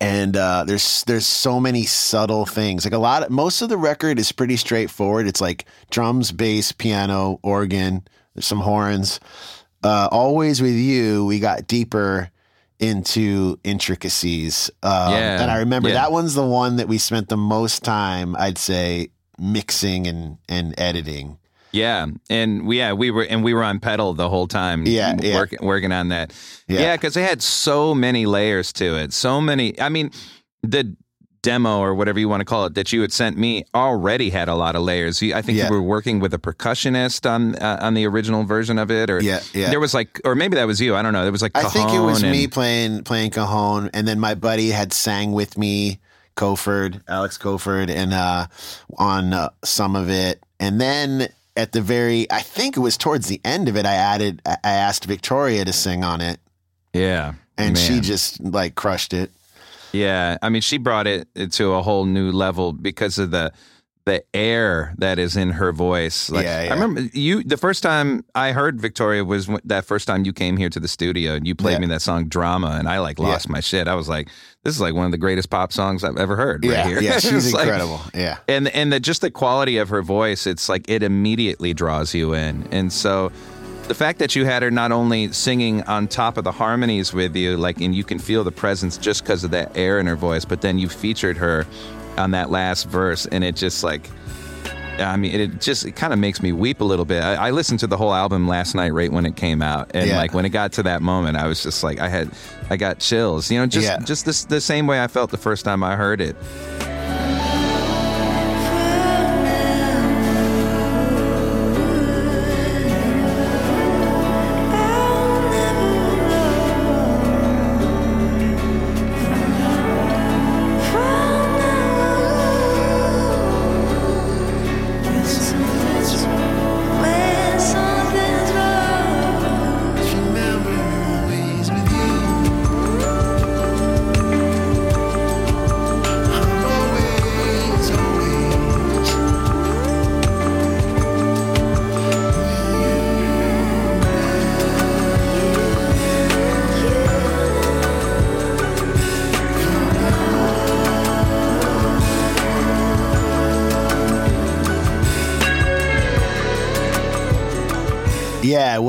and uh, there's there's so many subtle things. Like a lot of most of the record is pretty straightforward. It's like drums, bass, piano, organ, there's some horns. Uh, always with you, we got deeper into intricacies. Um, Yeah, and I remember yeah. that one's the one that we spent the most time, I'd say, mixing and and editing. Yeah, and we yeah we were and we were on pedal the whole time. Yeah, yeah. working working on that. Yeah. Yeah, because it had so many layers to it. So many. I mean, the demo or whatever you want to call it that you had sent me already had a lot of layers. I think Yeah. you were working with a percussionist on uh, on the original version of it, or Yeah, yeah. There was like, or maybe that was you. I don't know. There was like I think it was cajon me playing playing cajon, and then my buddy had sang with me, Coford, Alex Coford, and uh, on uh, some of it, and then at the very, I think it was towards the end of it, I added, I I asked Victoria to sing on it, Yeah, and she just like crushed it. Yeah, I mean, she brought it to a whole new level because of the the air that is in her voice. Like, Yeah, yeah. I remember you the first time I heard Victoria was that first time you came here to the studio and you played Yeah. me that song "Drama" and I like lost my shit. I was like, this is like one of the greatest pop songs I've ever heard. right yeah, here. yeah, she's It's like- incredible. yeah, and and the, just the quality of her voice, it's like it immediately draws you in. And so the fact that you had her not only singing on top of the harmonies with you, like and you can feel the presence just because of that air in her voice, but then you featured her on that last verse, and it just like. I mean, it just it kind of makes me weep a little bit. I, I listened to the whole album last night, right when it came out, and Yeah. like when it got to that moment, I was just like, I had, I got chills. You know, just Yeah. just this, the same way I felt the first time I heard it.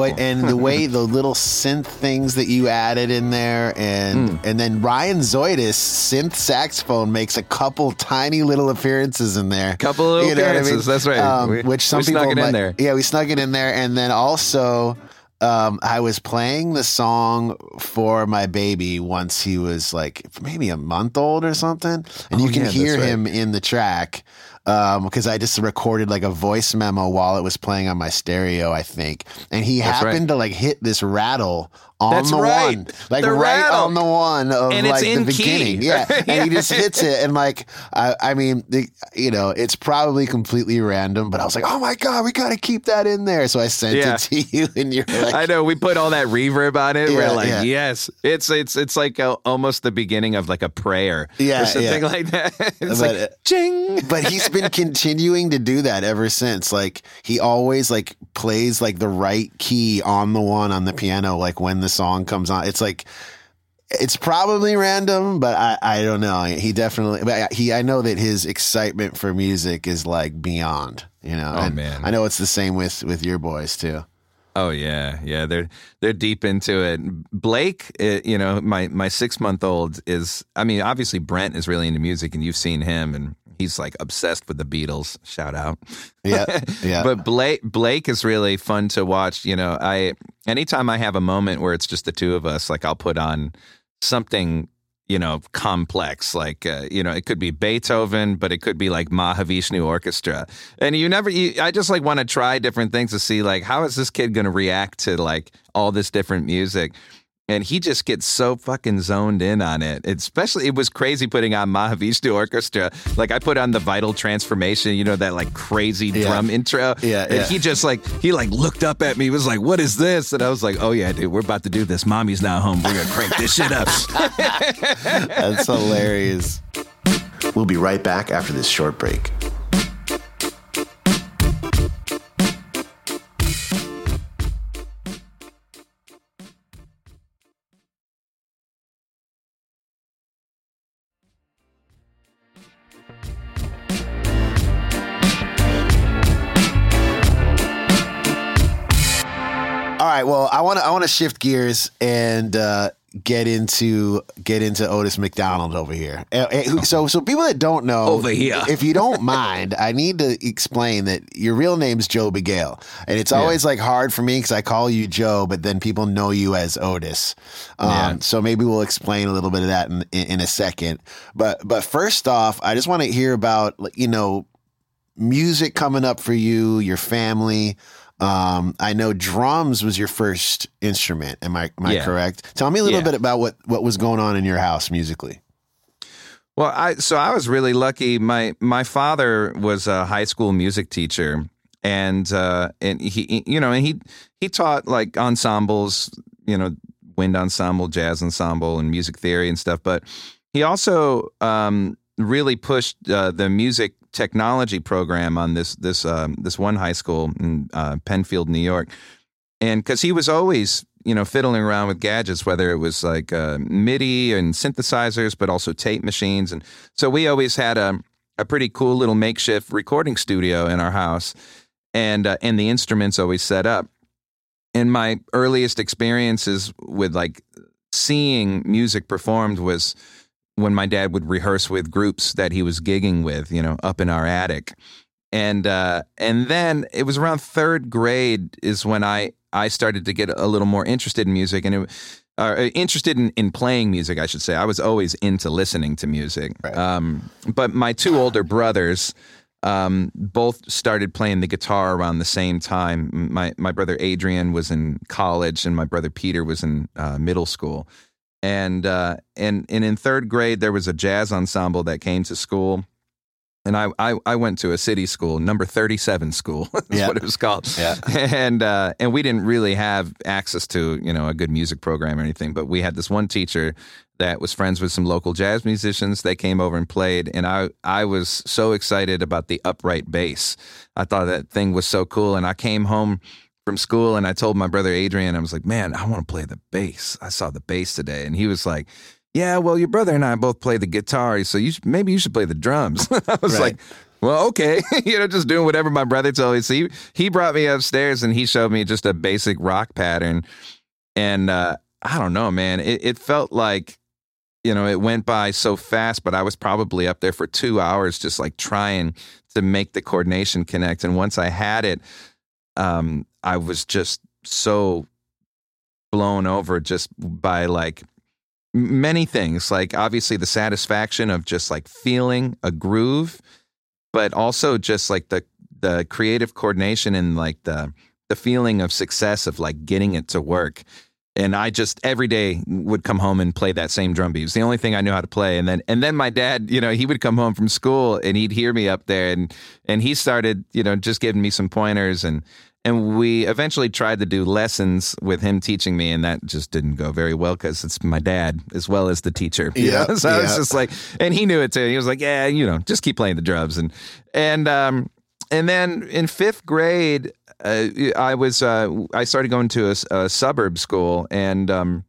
And the way the little synth things that you added in there, and Hmm. and then Ryan Zoidis synth saxophone makes a couple tiny little appearances in there. Couple little appearances, that's right. Um, We- which some we snuck people it in might- there. Yeah, we snuck it in there, and then also. Um, I was playing the song for my baby once he was like maybe a month old or something, and Oh, you can yeah, hear right. him in the track Um, because I just recorded like a voice memo while it was playing on my stereo, I think, and he That's right. happened to like hit this rattle on That's the right. one, like The right rattle. on the one of And it's like the in key. beginning, yeah, and he just hits it, and like I, I mean, the, you know, it's probably completely random, but I was like, oh my god, we got to keep that in there, so I sent Yeah. it to you, and you're like, I know we put all that reverb on it. Yeah, We're like, yeah. yes, it's it's it's like a, almost the beginning of like a prayer, Yeah, or something yeah. like that. It's But, like uh, ching. but he's been continuing to do that ever since. Like he always like plays like the right key on the one on the piano, like when the song comes on. It's like it's probably random, but I, I don't know. He definitely, but he, I know that his excitement for music is like beyond, you know. Oh, And man. I know it's the same with, with your boys too. Oh yeah, yeah. They're they're deep into it. Blake, eh, you know, my my six month old is. I mean, obviously Brent is really into music, and you've seen him, and he's like obsessed with the Beatles. Shout out. Yeah. Yeah. But Blake Blake is really fun to watch. You know, I anytime I have a moment where it's just the two of us, like I'll put on something you know complex like uh, you know it could be beethoven but it could be like mahavishnu orchestra and you never you, i just like want to try different things to see like how is this kid going to react to like all this different music and he just gets so fucking zoned in on it. Especially, it was crazy putting on Mahavishnu Orchestra. Like I put on the Vital Transformation, you know that like crazy Yeah. drum intro. Yeah, and yeah. he just like he like looked up at me, was like, "What is this?" And I was like, "Oh yeah, dude, we're about to do this. Mommy's not home. We're gonna crank this shit up." That's hilarious. We'll be right back after this short break. Right. Well, I want to I want to shift gears and uh, get into get into Otis McDonald over here. Uh, who- So so people that don't know Over here. if you don't mind, I need to explain that your real name's Joe Bagale, and it's always like hard for me because I call you Joe, but then people know you as Otis. Um, Yeah. So maybe we'll explain a little bit of that in, in, in a second. But but first off, I just want to hear about you know music coming up for you, your family. Um, I know drums was your first instrument. Am I am I Yeah. correct? Tell me a little Yeah. bit about what what was going on in your house musically. Well, I so I was really lucky. My my father was a high school music teacher, and uh, and he you know and he he taught like ensembles, you know, wind ensemble, jazz ensemble, and music theory and stuff. But he also um, really pushed uh, the music technology program on this this um, this one high school in uh, Penfield, New York, and because he was always you know fiddling around with gadgets whether it was like uh, midi and synthesizers but also tape machines. And so we always had a, a pretty cool little makeshift recording studio in our house. And uh, and the instruments always set up. And my earliest experiences with like seeing music performed was when my dad would rehearse with groups that he was gigging with you know up in our attic. And uh, and then it was around third grade is when I I started to get a little more interested in music and it, uh, interested in, in playing music I should say. I was always into listening to music. Right. um, but my two older brothers um, both started playing the guitar around the same time. My my brother Adrian was in college and my brother Peter was in uh, middle school and uh, and and in third grade there was a jazz ensemble that came to school and I, I, I went to a city school, number 37 school is Yeah. what it was called. Yeah. And, uh, and we didn't really have access to, you know, a good music program or anything, but we had this one teacher that was friends with some local jazz musicians. They came over and played and I, I was so excited about the upright bass. I thought that thing was so cool. And I came home from school and I told my brother Adrian, I was like, man, I want to play the bass. I saw the bass today. And he was like, yeah, well, your brother and I both play the guitar, so you should, maybe you should play the drums. I was Right. like, well, okay, you know, just doing whatever my brother told me. So he, he brought me upstairs and he showed me just a basic rock pattern. And uh, I don't know, man, it, it felt like, you know, it went by so fast, but I was probably up there for two hours just like trying to make the coordination connect. And once I had it, um, I was just so blown over just by like many things like obviously the satisfaction of just like feeling a groove but also just like the the creative coordination and like the the feeling of success of like getting it to work and I just every day would come home and play that same drum beat. It was the only thing I knew how to play. And then and then my dad, you know, he would come home from school and he'd hear me up there and and he started, you know, just giving me some pointers and and we eventually tried to do lessons with him teaching me, and that just didn't go very well because it's my dad as well as the teacher. Yeah, so yeah. I was just like, and he knew it too. He was like, "Yeah, you know, just keep playing the drums." And and um and then in fifth grade, uh, I was uh, I started going to a, a suburb school, and um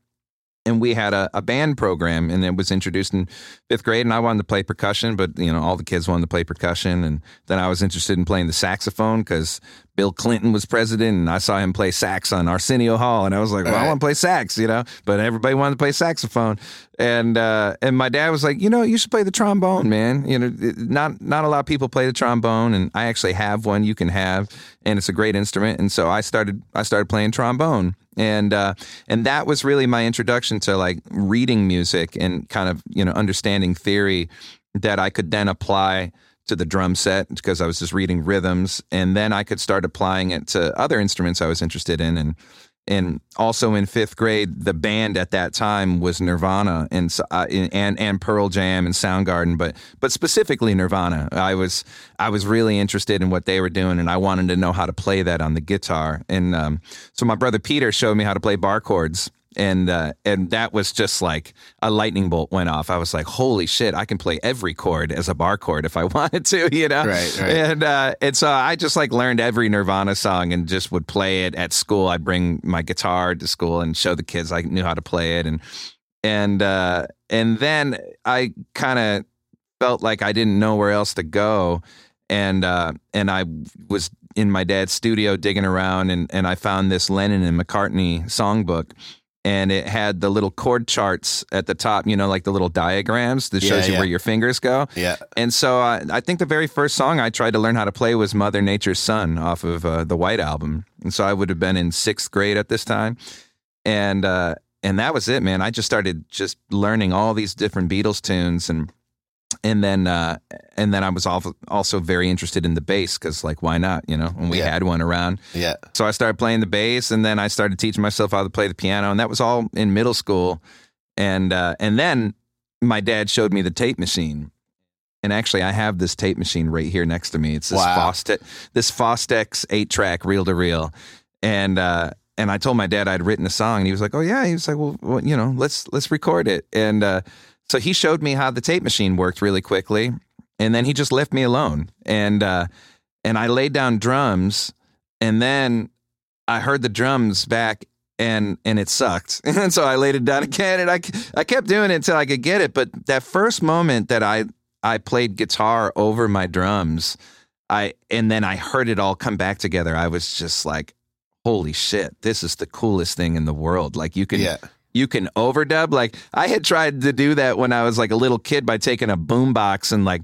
and we had a, a band program and it was introduced in fifth grade and i wanted to play percussion but you know all the kids wanted to play percussion and then i was interested in playing the saxophone because bill clinton was president and i saw him play sax on arsenio hall and i was like well i want to play sax you know? But everybody wanted to play saxophone. And uh, and my dad was like you know you should play the trombone man. You know not not a lot of people play the trombone and i actually have one you can have and it's a great instrument. And so i started i started playing trombone. And uh, and that was really my introduction to like reading music and kind of you know understanding theory that I could then apply to the drum set because I was just reading rhythms, and then I could start applying it to other instruments I was interested in, and and also in fifth grade, the band at that time was Nirvana and uh, and and Pearl Jam and Soundgarden, but but specifically Nirvana. I was I was really interested in what they were doing, and I wanted to know how to play that on the guitar. And um, so my brother Peter showed me how to play bar chords, and uh, and that was just like a lightning bolt went off. I was like, "Holy shit! I can play every chord as a bar chord if I wanted to," you know. Right, right. And uh, and so I just like learned every Nirvana song and just would play it at school. I'd bring my guitar to school and show the kids I knew how to play it, and and uh, and then I kind of felt like I didn't know where else to go, and uh, and I was in my dad's studio digging around, and and I found this Lennon and McCartney songbook. And it had the little chord charts at the top, you know, like the little diagrams that Yeah, shows you yeah. where your fingers go. Yeah. And so I, I think the very first song I tried to learn how to play was Mother Nature's Son off of uh, the White Album. And so I would have been in sixth grade at this time. And, uh, and that was it, man. I just started just learning all these different Beatles tunes and, and then, uh, and then I was al- also very interested in the bass because, like, why not? You know, when we Yeah. had one around. Yeah. So I started playing the bass, and then I started teaching myself how to play the piano, and that was all in middle school. And uh, and then my dad showed me the tape machine, and actually I have this tape machine right here next to me. It's this Wow. Fostex, this Fostex eight track reel to reel, and uh, and I told my dad I'd written a song, and he was like, "Oh yeah," he was like, "Well, well you know, let's let's record it." And uh, so he showed me how the tape machine worked really quickly, and then he just left me alone, and uh, and I laid down drums, and then I heard the drums back and and it sucked. And so I laid it down again and I I kept doing it until I could get it, but that first moment that I I played guitar over my drums, I and then I heard it all come back together. I was just like holy shit, this is the coolest thing in the world. Like you can Yeah. You can overdub. Like I had tried to do that when I was like a little kid by taking a boombox and like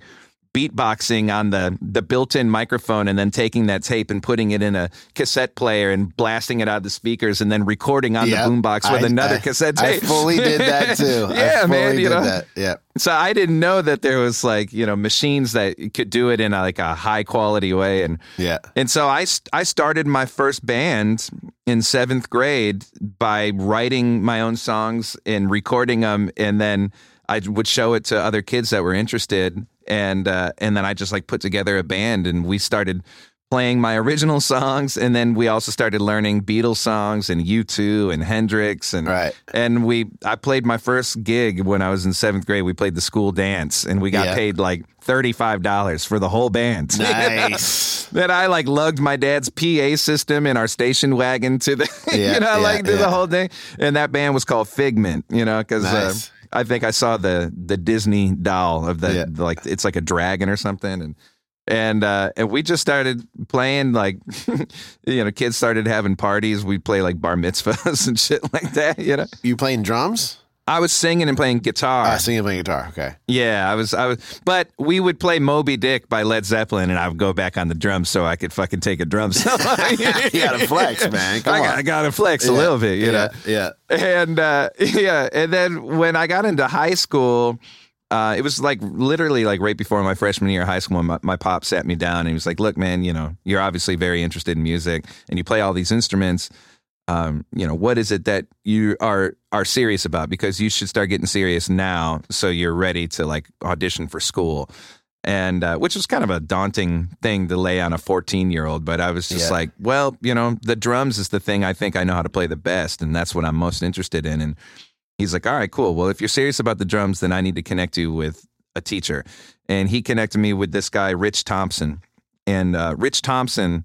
beatboxing on the the built-in microphone and then taking that tape and putting it in a cassette player and blasting it out of the speakers and then recording on Yep. the boombox with I- another I- cassette I fully did that too. yeah, man. You did know, that. Yeah. so I didn't know that there was like you know machines that could do it in a, like a high quality way and Yeah. and so I, I started my first band in seventh grade by writing my own songs and recording them, and then I would show it to other kids that were interested, and uh, and then I just like put together a band, and we started playing my original songs, and then we also started learning Beatles songs and U two and Hendrix, and Right. and we I played my first gig when I was in seventh grade. We played the school dance, and we got Yeah. paid like thirty five dollars for the whole band. You know? Nice. that I like lugged my dad's PA system in our station wagon to the, Yeah, you know, yeah, like yeah. the whole thing. And that band was called Figment, you know, because Nice. uh, I think I saw the the Disney doll of the Yeah. like it's like a dragon or something, and and uh, and we just started playing like, you know, kids started having parties. We play like bar mitzvahs and shit like that. You know, You playing drums? I was singing and playing guitar. Uh, singing, and playing guitar. Okay. Yeah, I was, I was, but we would play Moby Dick by Led Zeppelin, and I would go back on the drums so I could fucking take a drum solo. you gotta flex, man. Come I on. got, I got to flex a little bit, you know. yeah, yeah. And uh, yeah, and then when I got into high school, uh, it was like literally like right before my freshman year of high school. My, my pop sat me down and he was like, "Look, man, you know, you're obviously very interested in music, and you play all these instruments." Um, you know, what is it that you are are serious about? Because you should start getting serious now, so you're ready to like audition for school. And uh, which was kind of a daunting thing to lay on a 14 year old, but I was just Yeah. like, well, you know, the drums is the thing I think I know how to play the best, and that's what I'm most interested in. And he's like, all right, cool. Well, if you're serious about the drums, then I need to connect you with a teacher. And he connected me with this guy, Rich Thompson. And uh, Rich Thompson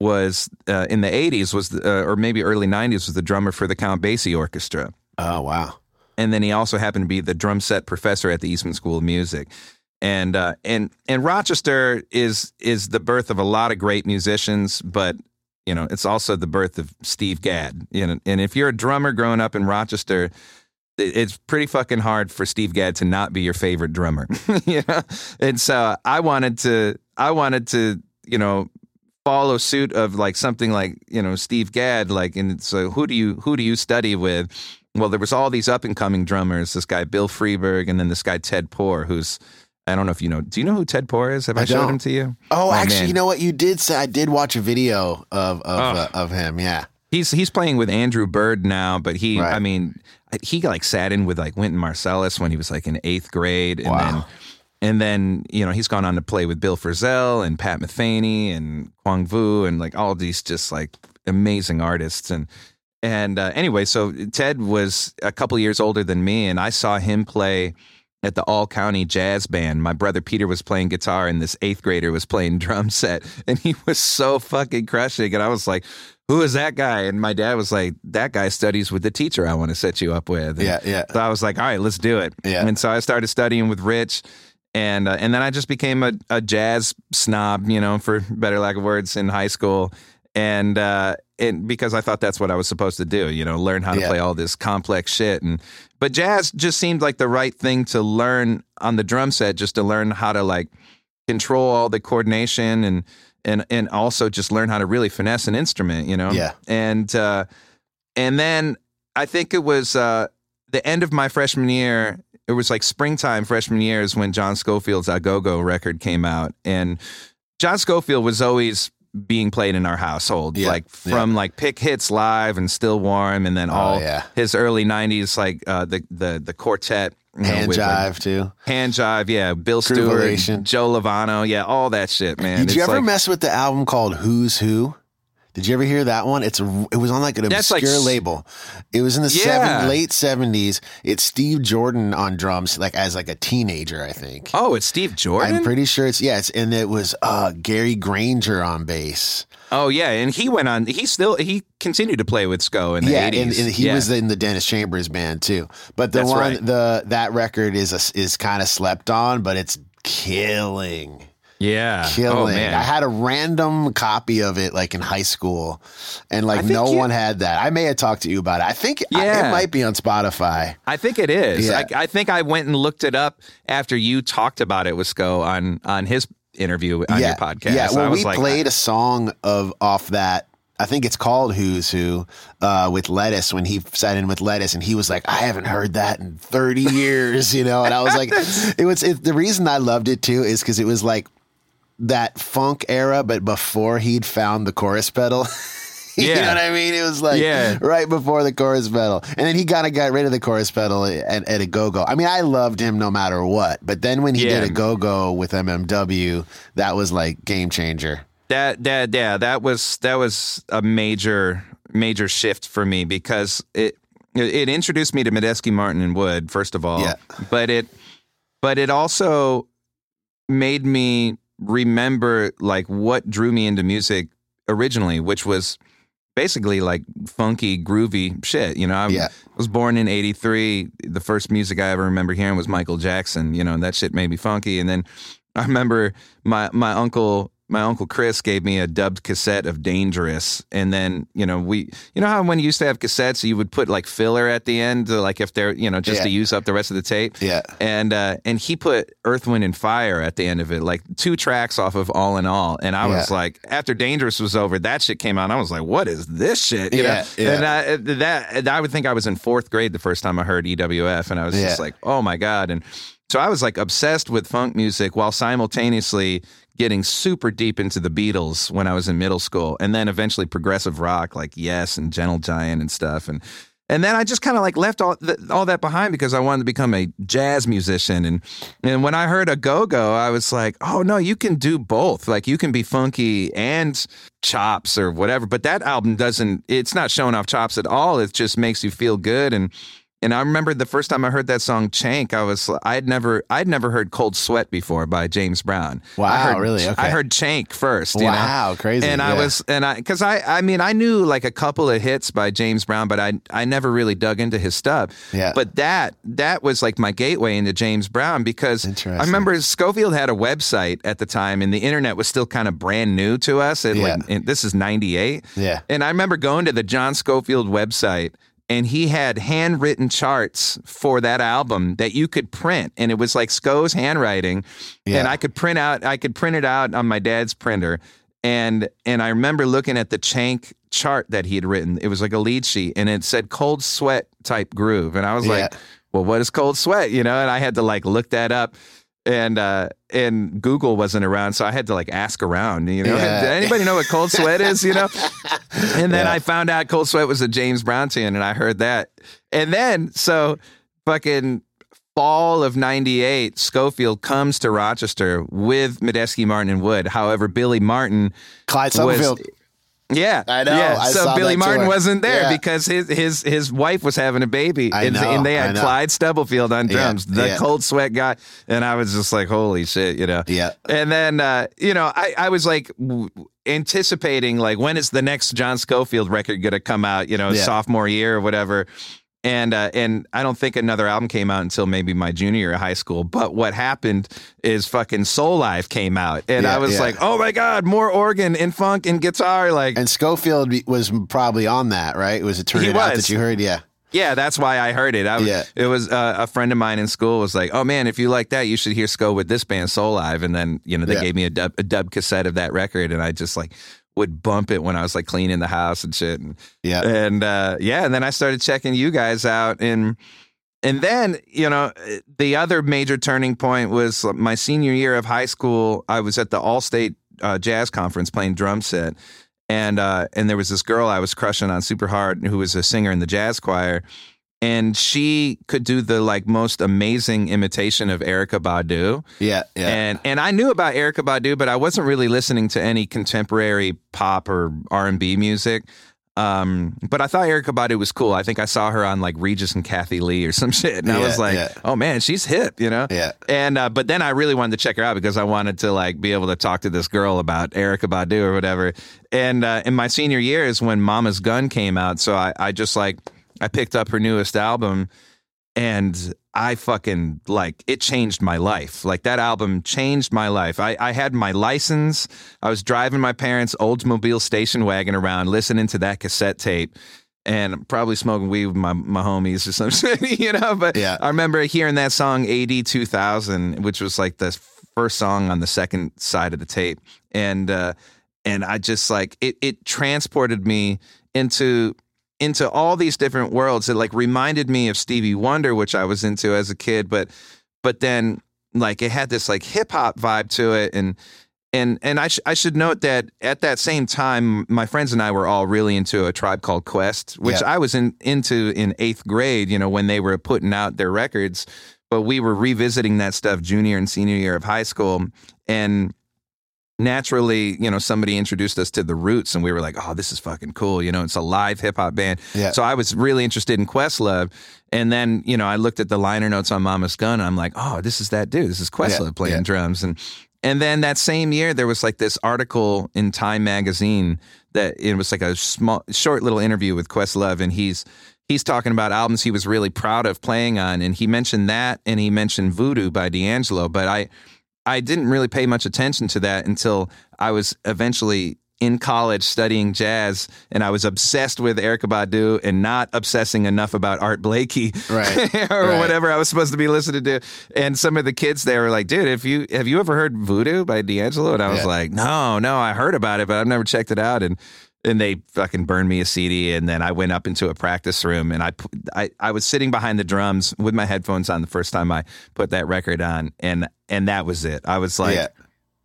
was uh, in the 80s was the, uh, or maybe early 90s was the drummer for the Count Basie Orchestra. Oh wow. And then he also happened to be the drum set professor at the Eastman School of Music. And uh, and and Rochester is is the birth of a lot of great musicians, but you know it's also the birth of Steve Gadd. You know, and if you're a drummer growing up in Rochester, it's pretty fucking hard for Steve Gadd to not be your favorite drummer. you know, and so I wanted to I wanted to you know follow suit of like something like you know Steve Gadd like and so who do you who do you study with well there was all these up and coming drummers this guy Bill Freeberg and then this guy Ted Poor who's I don't know if you know do you know who Ted Poor is have I, I showed him to you Oh, actually, man. you know what? You did say I did watch a video of of, Oh. uh, of him. Yeah. he's he's playing with Andrew Bird now but he Right. I mean he like sat in with like Wynton Marsalis when he was like in eighth grade and Wow. then and then you know he's gone on to play with Bill Frisell and Pat Metheny and Cuong Vu and like all these just like amazing artists and and uh, anyway so Ted was a couple years older than me and I saw him play at the All County Jazz Band. My brother Peter was playing guitar and this eighth grader was playing drum set and he was so fucking crushing and I was like who is that guy? And my dad was like, that guy studies with the teacher I want to set you up with. And Yeah, yeah. so I was like, all right, let's do it. Yeah. And so I started studying with Rich, and uh, and then I just became a, a jazz snob, you know, for better lack of words, in high school, and uh, and because I thought that's what I was supposed to do, you know, learn how to Yeah. play all this complex shit, and but jazz just seemed like the right thing to learn on the drum set, just to learn how to like control all the coordination and and and also just learn how to really finesse an instrument, you know. Yeah. And uh, and then I think it was uh, the end of my freshman year. It was like springtime freshman year is when John Scofield's A Go Go record came out, and John Scofield was always being played in our household, Yeah, like from like Pick Hits Live and Still Warm, and then all Oh, yeah. his early '90s like uh, the the the quartet. you know, Hand like, jive too. Hand Jive, yeah. Bill Stewart, Joe Lovano, yeah, all that shit, man. Did you ever like- mess with the album called Who's Who? Did you ever hear that one? It's a, it was on like an That's obscure s- label. It was in the Yeah. seven, late seventies. It's Steve Jordan on drums, like as like a teenager, I think. Oh, it's Steve Jordan. I'm pretty sure it's yeah. And it was uh, Gary Grainger on bass. oh yeah, and he went on. He still he continued to play with Sco in the yeah, 80s. and, and he Yeah. was in the Dennis Chambers band too. But the That's one right. the that record is a, is kind of slept on, but it's killing. Yeah. killing. Oh man. I had a random copy of it like in high school, and like no you- one had that. I may have talked to you about it. I think I- it might be on Spotify. I think it is. Yeah. I, I think I went and looked it up after you talked about it with Sco on on his interview on yeah, your podcast. yeah. Well, we like, played a song of off that. I think it's called "Who's Who" uh, with Lettuce when he sat in with Lettuce, and he was like, "I haven't heard that in thirty years," you know. And I was like, "It was." It, the reason I loved it too is because it was like that funk era, but before he'd found the chorus pedal. you Yeah. know what I mean? It was like Yeah. right before the chorus pedal. And then he kind of got rid of the chorus pedal at, at a go go. I mean, I loved him no matter what. But then when he Yeah. did a go go with MMW, that was like game changer. that that yeah that was that was a major major shift for me because it it, introduced me to Medeski Martin and Wood first of all Yeah. but it but it also made me remember like what drew me into music originally which was basically like funky groovy shit you know? I Yeah. was born in 83 the first music I ever remember hearing was Michael Jackson you know and that shit made me funky. And then I remember my my uncle my uncle Chris gave me a dubbed cassette of Dangerous, and then you know we you know how when you used to have cassettes you would put like filler at the end, like if they're you know just Yeah. to use up the rest of the tape. Yeah. and uh, and he put Earth, Wind, and Fire at the end of it, like two tracks off of All in All, and I was like, after Dangerous was over, that shit came out, and I was like, what is this shit? You Yeah, know? yeah. and I, that I would think I was in fourth grade the first time I heard EWF, and I was just like, oh my god, and so I was like obsessed with funk music while simultaneously getting super deep into the Beatles when I was in middle school, and then eventually progressive rock like Yes and Gentle Giant and stuff, and and then I just kind of like left all all that behind because I wanted to become a jazz musician, and and when I heard a go go, I was like, oh no, you can do both. Like you can be funky and chops or whatever. But that album doesn't. It's not showing off chops at all. It just makes you feel good and. And I remember the first time I heard that song "Chank," I was I'd never I'd never heard "Cold Sweat" before by James Brown. Wow, I heard, really? Okay. I heard "Chank" first. You know? Wow, crazy, And I was and I because I I mean I knew like a couple of hits by James Brown, but I I never really dug into his stuff. Yeah. But that that was like my gateway into James Brown because I remember Scofield had a website at the time, and the internet was still kind of brand new to us. It, like, Yeah. and this is '98. Yeah. And I remember going to the John Scofield website and he had handwritten charts for that album that you could print and it was like Sco's handwriting Yeah. and I could print out I could print it out on my dad's printer and and I remember looking at the Chank chart that he had written. It was like a lead sheet and it said cold sweat type groove and I was like well what is cold sweat? You know and I had to like look that up and uh and Google wasn't around so I had to like ask around you know Yeah. did anybody know what cold sweat is you know and then Yeah. I found out Cold Sweat was a James Brown tune, and I heard that. And then, so fucking fall of 98, Scofield comes to Rochester with Medeski, Martin, and Wood. However, Billy Martin Clyde was. Yeah, I know. Yeah. I so Billy Martin wasn't there Yeah. because his his his wife was having a baby, and, and they had. Clyde Stubblefield on Yeah, drums, the yeah. cold sweat guy, and I was just like, holy shit, you know. Yeah. And then uh, you know, I I was like w- anticipating like when is the next John Scofield record going to come out? You know, Yeah. sophomore year or whatever. And uh, and I don't think another album came out until maybe my junior year of high school. But what happened is fucking Soulive came out, and Yeah, I was yeah. like, oh my god, more organ and funk and guitar, like And Scofield was probably on that, right? Was it turned out that you heard? Yeah. Yeah, that's why I heard it. I, was- Yeah. It was uh, a friend of mine in school was like, "Oh man, if you like that, you should hear Sco with this band, Soulive." And then you know they Yeah. gave me a dub, a dub cassette of that record, and I just like would bump it when I was like cleaning the house and shit. And Yeah. and uh, yeah, and then I started checking you guys out, and and then you know the other major turning point was my senior year of high school. I was at the Allstate uh, Jazz Conference playing drum set, and uh, and there was this girl I was crushing on super hard who was a singer in the jazz choir. And she could do the like most amazing imitation of Erykah Badu. Yeah. Yeah. And and I knew about Erykah Badu, but I wasn't really listening to any contemporary pop or R and B music. Um, but I thought Erykah Badu was cool. I think I saw her on like Regis and Kathie Lee or some shit, and I was like, yeah. "Oh man, she's hip," you know. Yeah. And uh, but then I really wanted to check her out because I wanted to like be able to talk to this girl about Erykah Badu or whatever. And uh, in my senior year is when Mama's Gun came out, so I, I just like I picked up her newest album and I fucking like it changed my life. Like that album changed my life. I, I had my license. I was driving my parents' Oldsmobile station wagon around, listening to that cassette tape, and probably smoking weed with my, my homies or something, you know. But Yeah. I remember hearing that song AD 2000, which was like the first song on the second side of the tape, and uh, and I just like it. It transported me into into all these different worlds. It like reminded me of Stevie Wonder, which I was into as a kid, but but then like it had this like hip hop vibe to it, and and and I sh- I should note that at that same time, my friends and I were all really into a tribe called Quest, which Yeah. I was in into in eighth grade. You know when they were putting out their records, but we were revisiting that stuff junior and senior year of high school, and naturally, you know, somebody introduced us to the Roots, and we were like, "Oh, this is fucking cool!" You know, it's a live hip hop band. Yeah. So I was really interested in Questlove, and then you know, I looked at the liner notes on Mama's Gun, and I'm like, "Oh, this is that dude. This is Questlove Yeah, playing yeah. drums." And and then that same year, there was like this article in Time magazine that it was like a small, short little interview with Questlove, and he's he's talking about albums he was really proud of playing on, and he mentioned that, and he mentioned Voodoo by D'Angelo, but I. I didn't really pay much attention to that until I was eventually in college studying jazz and I was obsessed with Erykah Badu and not obsessing enough about Art Blakey Right, or right. whatever I was supposed to be listening to. And some of the kids there were like, dude, if you have you ever heard Voodoo by D'Angelo? And I was Yeah. like, no, no, I heard about it, but I've never checked it out. And and they fucking burned me a CD, and then I went up into a practice room, and I, I I was sitting behind the drums with my headphones on the first time I put that record on, and and that was it. I was like, Yeah.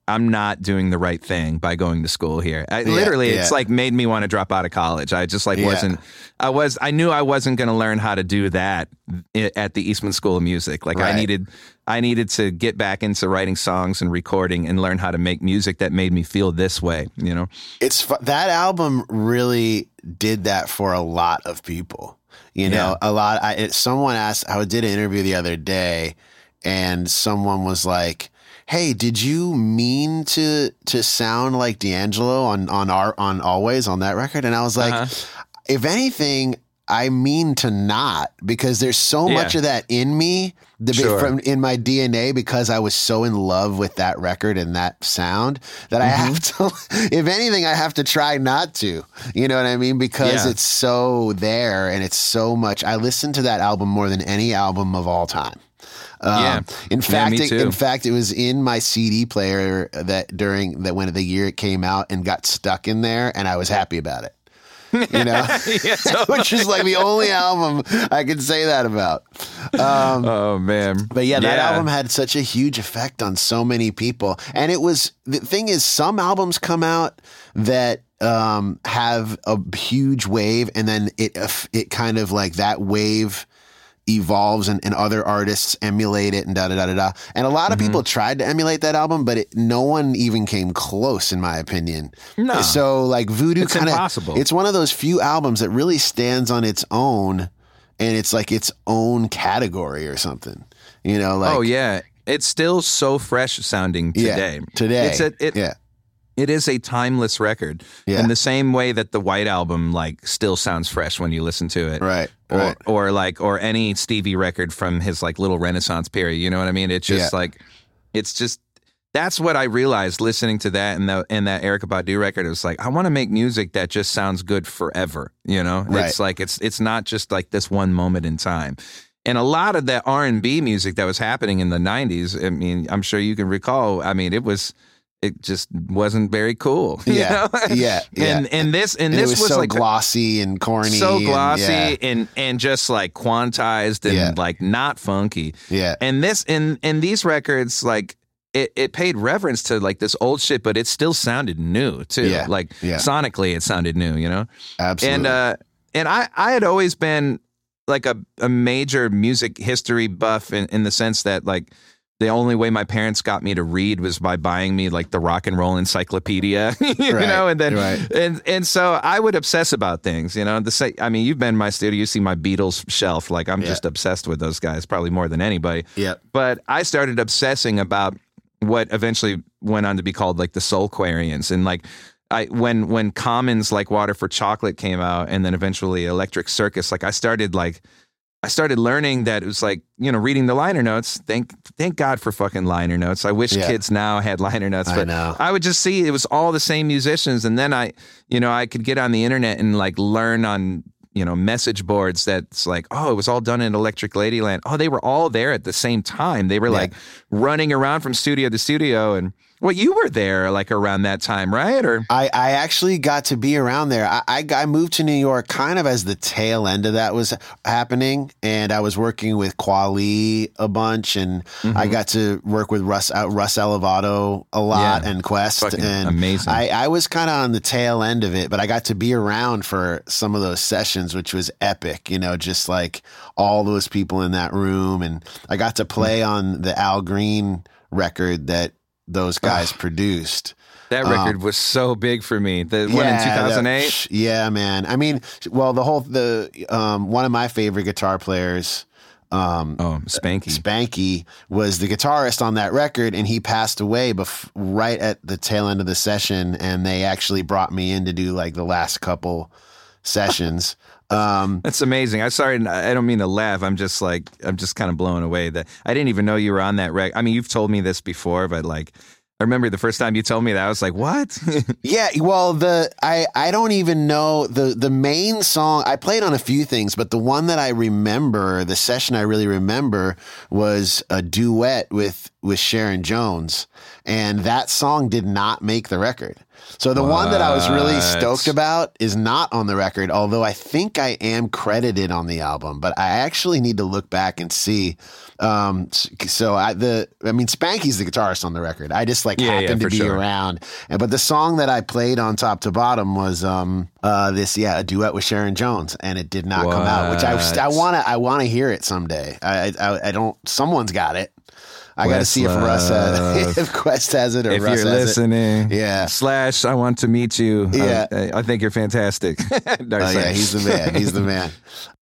I'm not doing the right thing by going to school here. I, Yeah, literally, it's like made me want to drop out of college. I just like Yeah. wasn't. I was. I knew I wasn't going to learn how to do that at the Eastman School of Music. Like I needed. I needed to get back into writing songs and recording and learn how to make music that made me feel this way. You know. it's that album really did that for a lot of people. You know, a lot. I, it, someone asked. I did an interview the other day, and someone was like, "Hey, did you mean to to sound like D'Angelo on on our on Always on that record?" And I was like, Uh-huh. "If anything." I mean to not because there's so Yeah. much of that in me the, Sure. from in my DNA because I was so in love with that record and that sound that I Mm-hmm. have to if anything I have to try not to. You know what I mean? Because Yeah. it's so there and it's so much I listen to that album more than any album of all time. Um, Yeah. In Yeah, fact, me it, in fact, it was in my CD player that during that when the year it came out and got stuck in there, and I was happy about it. You know, which is like the only album I can say that about. Um, Oh man. but yeah, that album had such a huge effect on so many people. And it was the thing is, some albums come out that um, have a huge wave, and then it it kind of like that wave evolves and, and other artists emulate it and da da da da da. And a lot of Mm-hmm. people tried to emulate that album, but it, no one even came close, in my opinion. No. So like Voodoo kind of. It's one of those few albums that really stands on its own, and it's like its own category or something. You know, like oh yeah. It's still so fresh sounding Yeah, today. today, It's a, it, yeah, it is a timeless record Yeah. in the same way that the White Album like still sounds fresh when you listen to it. right, Or, right. or like or any Stevie record from his like little Renaissance period. You know what I mean? It's just Yeah. like it's just that's what I realized listening to that and the and that Erykah Badu record. It was like I want to make music that just sounds good forever. You know, Right. it's like it's it's not just like this one moment in time. And a lot of that R and B music that was happening in the '90s. I mean, I'm sure you can recall. I mean, it was. It just wasn't very cool. you Yeah, know? yeah, yeah. And and this and, And this it was, so like glossy and corny, so and- glossy yeah, and and just like quantized and Yeah. like not funky. yeah, And this and and these records like it, it paid reverence to like this old shit, but it still sounded new too. Yeah. Like sonically, it sounded new. You know. absolutely. And uh and I I had always been like a a major music history buff in in the sense that like. The only way my parents got me to read was by buying me like the rock and roll encyclopedia, you Right, know, and then right. and and so I would obsess about things, you know. The say, I mean, you've been in my studio, you see my Beatles shelf, like I'm Yeah. just obsessed with those guys, probably more than anybody. Yep. But I started obsessing about what eventually went on to be called like the Soulquarians, and like I when when Common's like Water for Chocolate came out, and then eventually Electric Circus, like I started like. I started learning that it was like you know reading the liner notes. Thank thank God for fucking liner notes. I wish Yeah. kids now had liner notes. I But know. I would just see it was all the same musicians, and then I, you know, I could get on the internet and like learn on you know message boards that's like, oh, it was all done in Electric Ladyland. Oh, they were all there at the same time. They were Yeah. like running around from studio to studio, and well, you were there like around that time, right? Or I, I actually got to be around there. I, I, I moved to New York kind of as the tail end of that was happening, and I was working with Kweli a bunch, and Mm-hmm. I got to work with Russ uh, Russ Elevado a lot Yeah. and Quest, Fucking and amazing. I, I was kind of on the tail end of it, but I got to be around for some of those sessions, which was epic. You know, just like all those people in that room, and I got to play Mm. on the Al Green record that those guys produced. that record was so big for me. The one in two Um, that- yeah, man. I mean, well, the whole the um, one of my favorite guitar players, um, Oh, Spanky. Spanky, was the guitarist on that record, and he passed away bef- right at the tail end of the session. And they actually brought me in to do like the last couple sessions. Um, That's amazing. I'm sorry. I don't mean to laugh. I'm just like I'm just kind of blown away that I didn't even know you were on that rec. I mean, you've told me this before, but like I remember the first time you told me that I was like, "What?" Yeah, well, the I I don't even know the the main song. I played on a few things, but the one that I remember, the session I really remember, was a duet with with Sharon Jones, and that song did not make the record. So the one that I was really stoked about is not on the record, although I think I am credited on the album, but I actually need to look back and see. Um, so I the I mean Spanky's the guitarist on the record. I just like Yeah, yeah, happened for to be sure. around. And but the song that I played on top to bottom was um uh this yeah a duet with Sharon Jones, and it did not come out. Which I I wanna I wanna hear it someday. I I, I don't. Someone's got it. I got to see if Russ uh, has, if Quest has it or if Russ you're has it. listening, Yeah. Slash, I want to meet you. Uh, yeah. I, I think you're fantastic. Oh yeah, he's the man. He's the man.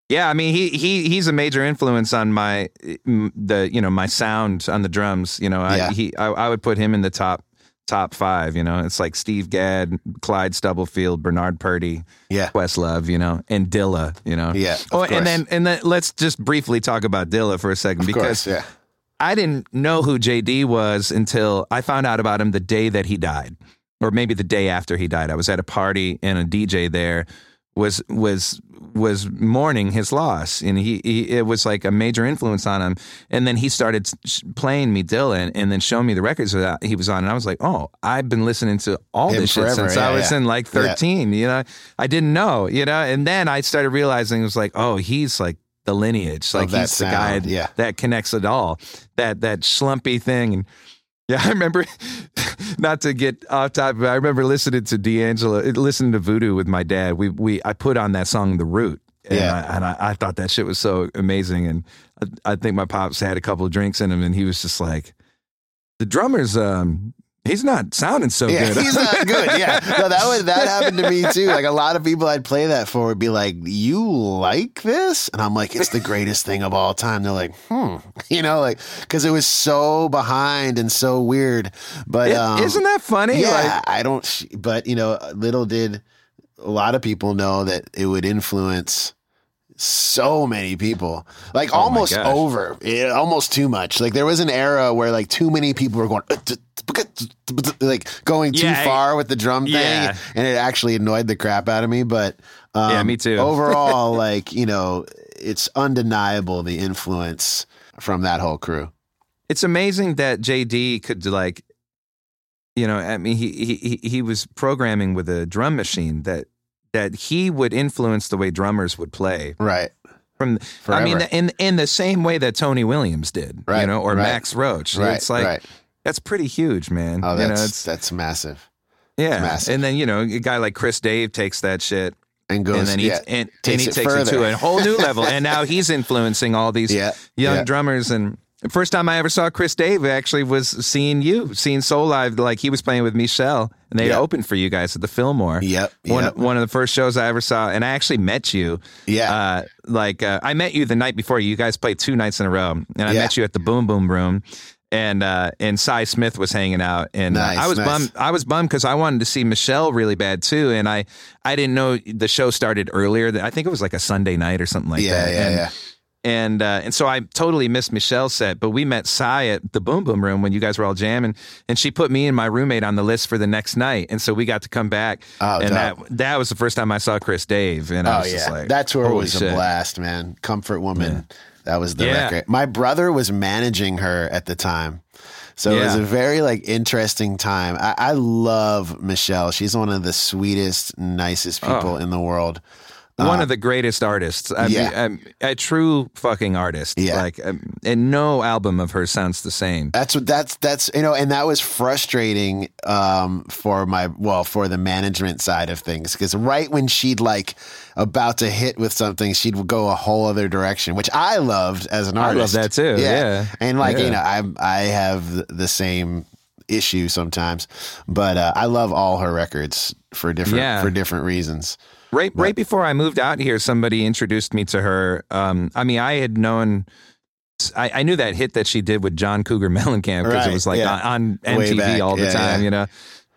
Yeah, I mean he he he's a major influence on my the you know my sound on the drums. You know, I Yeah. he I, I would put him in the top top five. You know, it's like Steve Gadd, Clyde Stubblefield, Bernard Purdie, Yeah. Questlove. You know, and Dilla. You know, Yeah, Oh, course. and then and then let's just briefly talk about Dilla for a second Of because course, yeah. I didn't know who JD was until I found out about him the day that he died, or maybe the day after he died. I was at a party and a DJ there was was was mourning his loss, and he, he it was like a major influence on him. And then he started sh- playing me Dilla, and then showing me the records that he was on, and I was like, oh, I've been listening to all Him this shit forever, since yeah, I was yeah. in like thirteen. You know, I didn't know, you know, and then I started realizing it was like, oh, he's like the lineage, like he's the guy yeah. that connects it all. That that slumpy thing. And yeah, I remember not to get off topic, but I remember listening to D'Angelo, listening to Voodoo with my dad. We we I put on that song The Root. And, Yeah. I, and I, I thought that shit was so amazing. And I, I think my pops had a couple of drinks in him, and he was just like, "The drummer's um, he's not sounding so Yeah, good." he's not good. Yeah, no, that was that happened to me too. Like a lot of people I'd play that for would be like, "You like this?" And I'm like, "It's the greatest thing of all time." They're like, "Hmm," you know, like because it was so behind and so weird. But It- um, isn't that funny? Yeah, Like, I don't. But you know, little did a lot of people know that it would influence so many people. Like Oh almost over. Yeah, almost too much. Like there was an era where like too many people were going like going too Yeah, I- far with the drum thing Yeah. and it actually annoyed the crap out of me but um, Yeah, me too. overall like you know it's undeniable the influence from that whole crew. It's amazing that JD could like, you know, I mean, he he- he was programming with a drum machine that that he would influence the way drummers would play right from. I mean, in in the same way that Tony Williams did, right. you know, or right. Max Roach. right it's like right that's pretty huge, man. oh you know, that's it's that's massive yeah, massive. and then you know, a guy like Chris Dave takes that shit. and goes and then he yeah and, and takes he it takes it to a whole new level, and now he's influencing all these Yeah, young yeah. drummers. And the first time I ever saw Chris Dave actually was seeing you, seeing Soulive. Like he was playing with Meshell, and they Yeah. opened for you guys at the Fillmore. Yep, one yep. one of the first shows I ever saw, and I actually met you. Yeah. uh, like uh, I met you the night before. You guys played two nights in a row, and I Yeah. met you at the Boom Boom Room. And uh, and Sy Smith was hanging out, and uh, Nice, I was nice. bummed. I was bummed because I wanted to see Meshell really bad too, and I I didn't know the show started earlier. I think it was like a Sunday night or something like yeah that. yeah and, yeah and uh, and so I totally missed Meshell's set, but we met Sy at the Boom Boom Room when you guys were all jamming, and she put me and my roommate on the list for the next night, and so we got to come back, Oh, and dope. that that was the first time I saw Chris Dave, and I Oh was just yeah, like, that tour was shit. a blast, man. Comfort Woman, that was the Yeah. record. My brother was managing her at the time, so it was a very like interesting time. I, I love Meshell. She's one of the sweetest, nicest people in the world. One of the greatest artists. I Uh, yeah. mean, um, a true fucking artist. Yeah. Like, um, and no album of hers sounds the same. That's what that's that's you know, and that was frustrating um, for my well for the management side of things because right when she'd like about to hit with something, she'd go a whole other direction, which I loved as an artist. I love that too, yeah. and like you know, I I have the- the same issue sometimes, but uh, I love all her records for different Yeah. for different reasons. Right, right before I moved out here, somebody introduced me to her. Um, I mean, I had known, I, I knew that hit that she did with John Cougar Mellencamp because Right, it was like yeah. on, on MTV all the yeah, time, yeah. you know.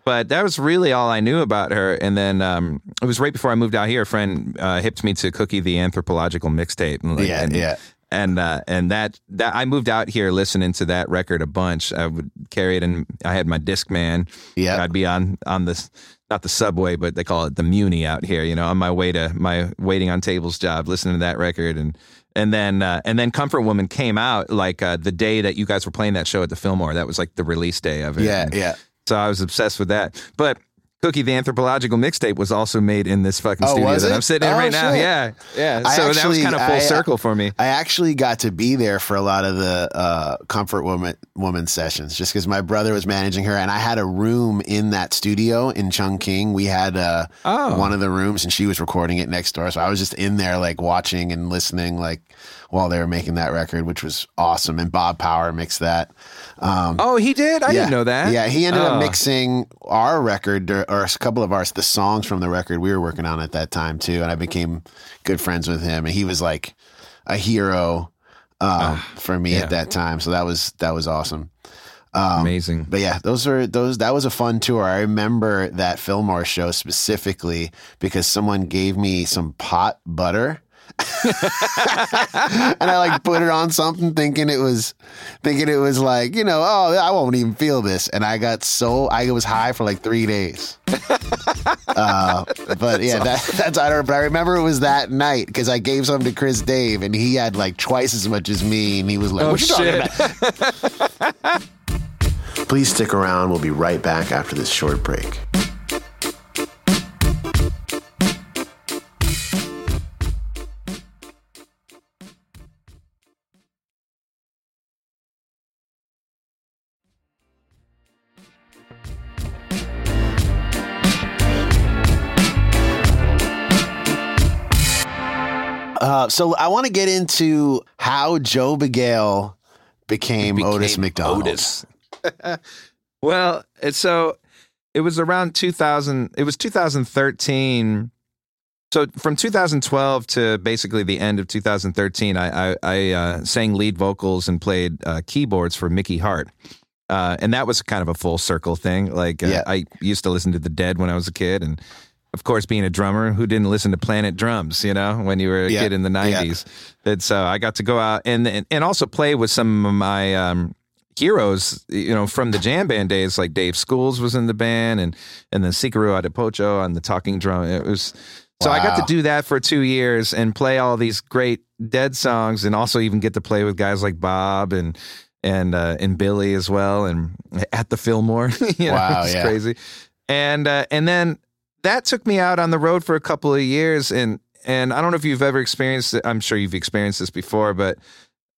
but that was really all I knew about her. And then um, it was right before I moved out here. A friend uh, hipped me to Cookie the Anthropological mixtape. And, like, Yeah, and, yeah. And uh, and that that I moved out here listening to that record a bunch. I would carry it, and I had my Discman. Yeah. I'd be on on this not the subway, but they call it the Muni out here. You know, on my way to my waiting on tables job, listening to that record and. And then, uh, and then, Comfort Woman came out like uh, the day that you guys were playing that show at the Fillmore. That was like the release day of it. Yeah, And yeah. so I was obsessed with that. But Cookie the Anthropological mixtape was also made in this fucking Oh, studio that? I'm sitting in Oh, right now. Yeah, yeah. So that was kind of full I- circle for me. I actually got to be there for a lot of the uh, Comfort Woman Woman sessions, just because my brother was managing her, and I had a room in that studio in Chungking. We had uh, Oh. one of the rooms, and she was recording it next door. So I was just in there, like watching and listening, like while they were making that record, which was awesome. And Bob Power mixed that. Um, Oh, he did. I yeah. didn't know that. Yeah, he ended Oh. up mixing our record or a couple of ours, the songs from the record we were working on at that time too. And I became good friends with him, and he was like a hero um, for me yeah. at that time. So that was that was awesome. Um, Amazing. But yeah, those are those. That was a fun tour. I remember that Fillmore show specifically because someone gave me some pot butter. And I like put it on something thinking it was thinking it was like, you know, oh, I won't even feel this. And I got so I was high for like three days. uh, but yeah, that, that's I don't. But I remember it was that night because I gave some to Chris Dave, and he had like twice as much as me, and he was like, Oh, "What you talking shit. about?" Please stick around. We'll be right back after this short break. Uh, so I want to get into how Joe Bagale became, Otis McDonald. Otis. well, so it was around 2000. It was 2013. So from 2012 to basically the end of 2013, I I, I uh, sang lead vocals and played uh, keyboards for Mickey Hart. Uh, and that was kind of a full circle thing. Like uh, Yeah. I used to listen to the Dead when I was a kid, and of course, being a drummer, who didn't listen to Planet Drums? You know, when you were a Yeah. kid in the Yeah. '90s. And so I got to go out and and, and also play with some of my um, heroes. You know, from the jam band days, like Dave Schools was in the band, and and then Sikiru Adepoju on the talking drum. It was. So I got to do that for two years and play all these great Dead songs, and also even get to play with guys like Bob and and uh, and Billy as well, and at the Fillmore. you know, Wow, it's yeah. crazy. And uh, and then that took me out on the road for a couple of years, and and I don't know if you've ever experienced it. I'm sure you've experienced this before, but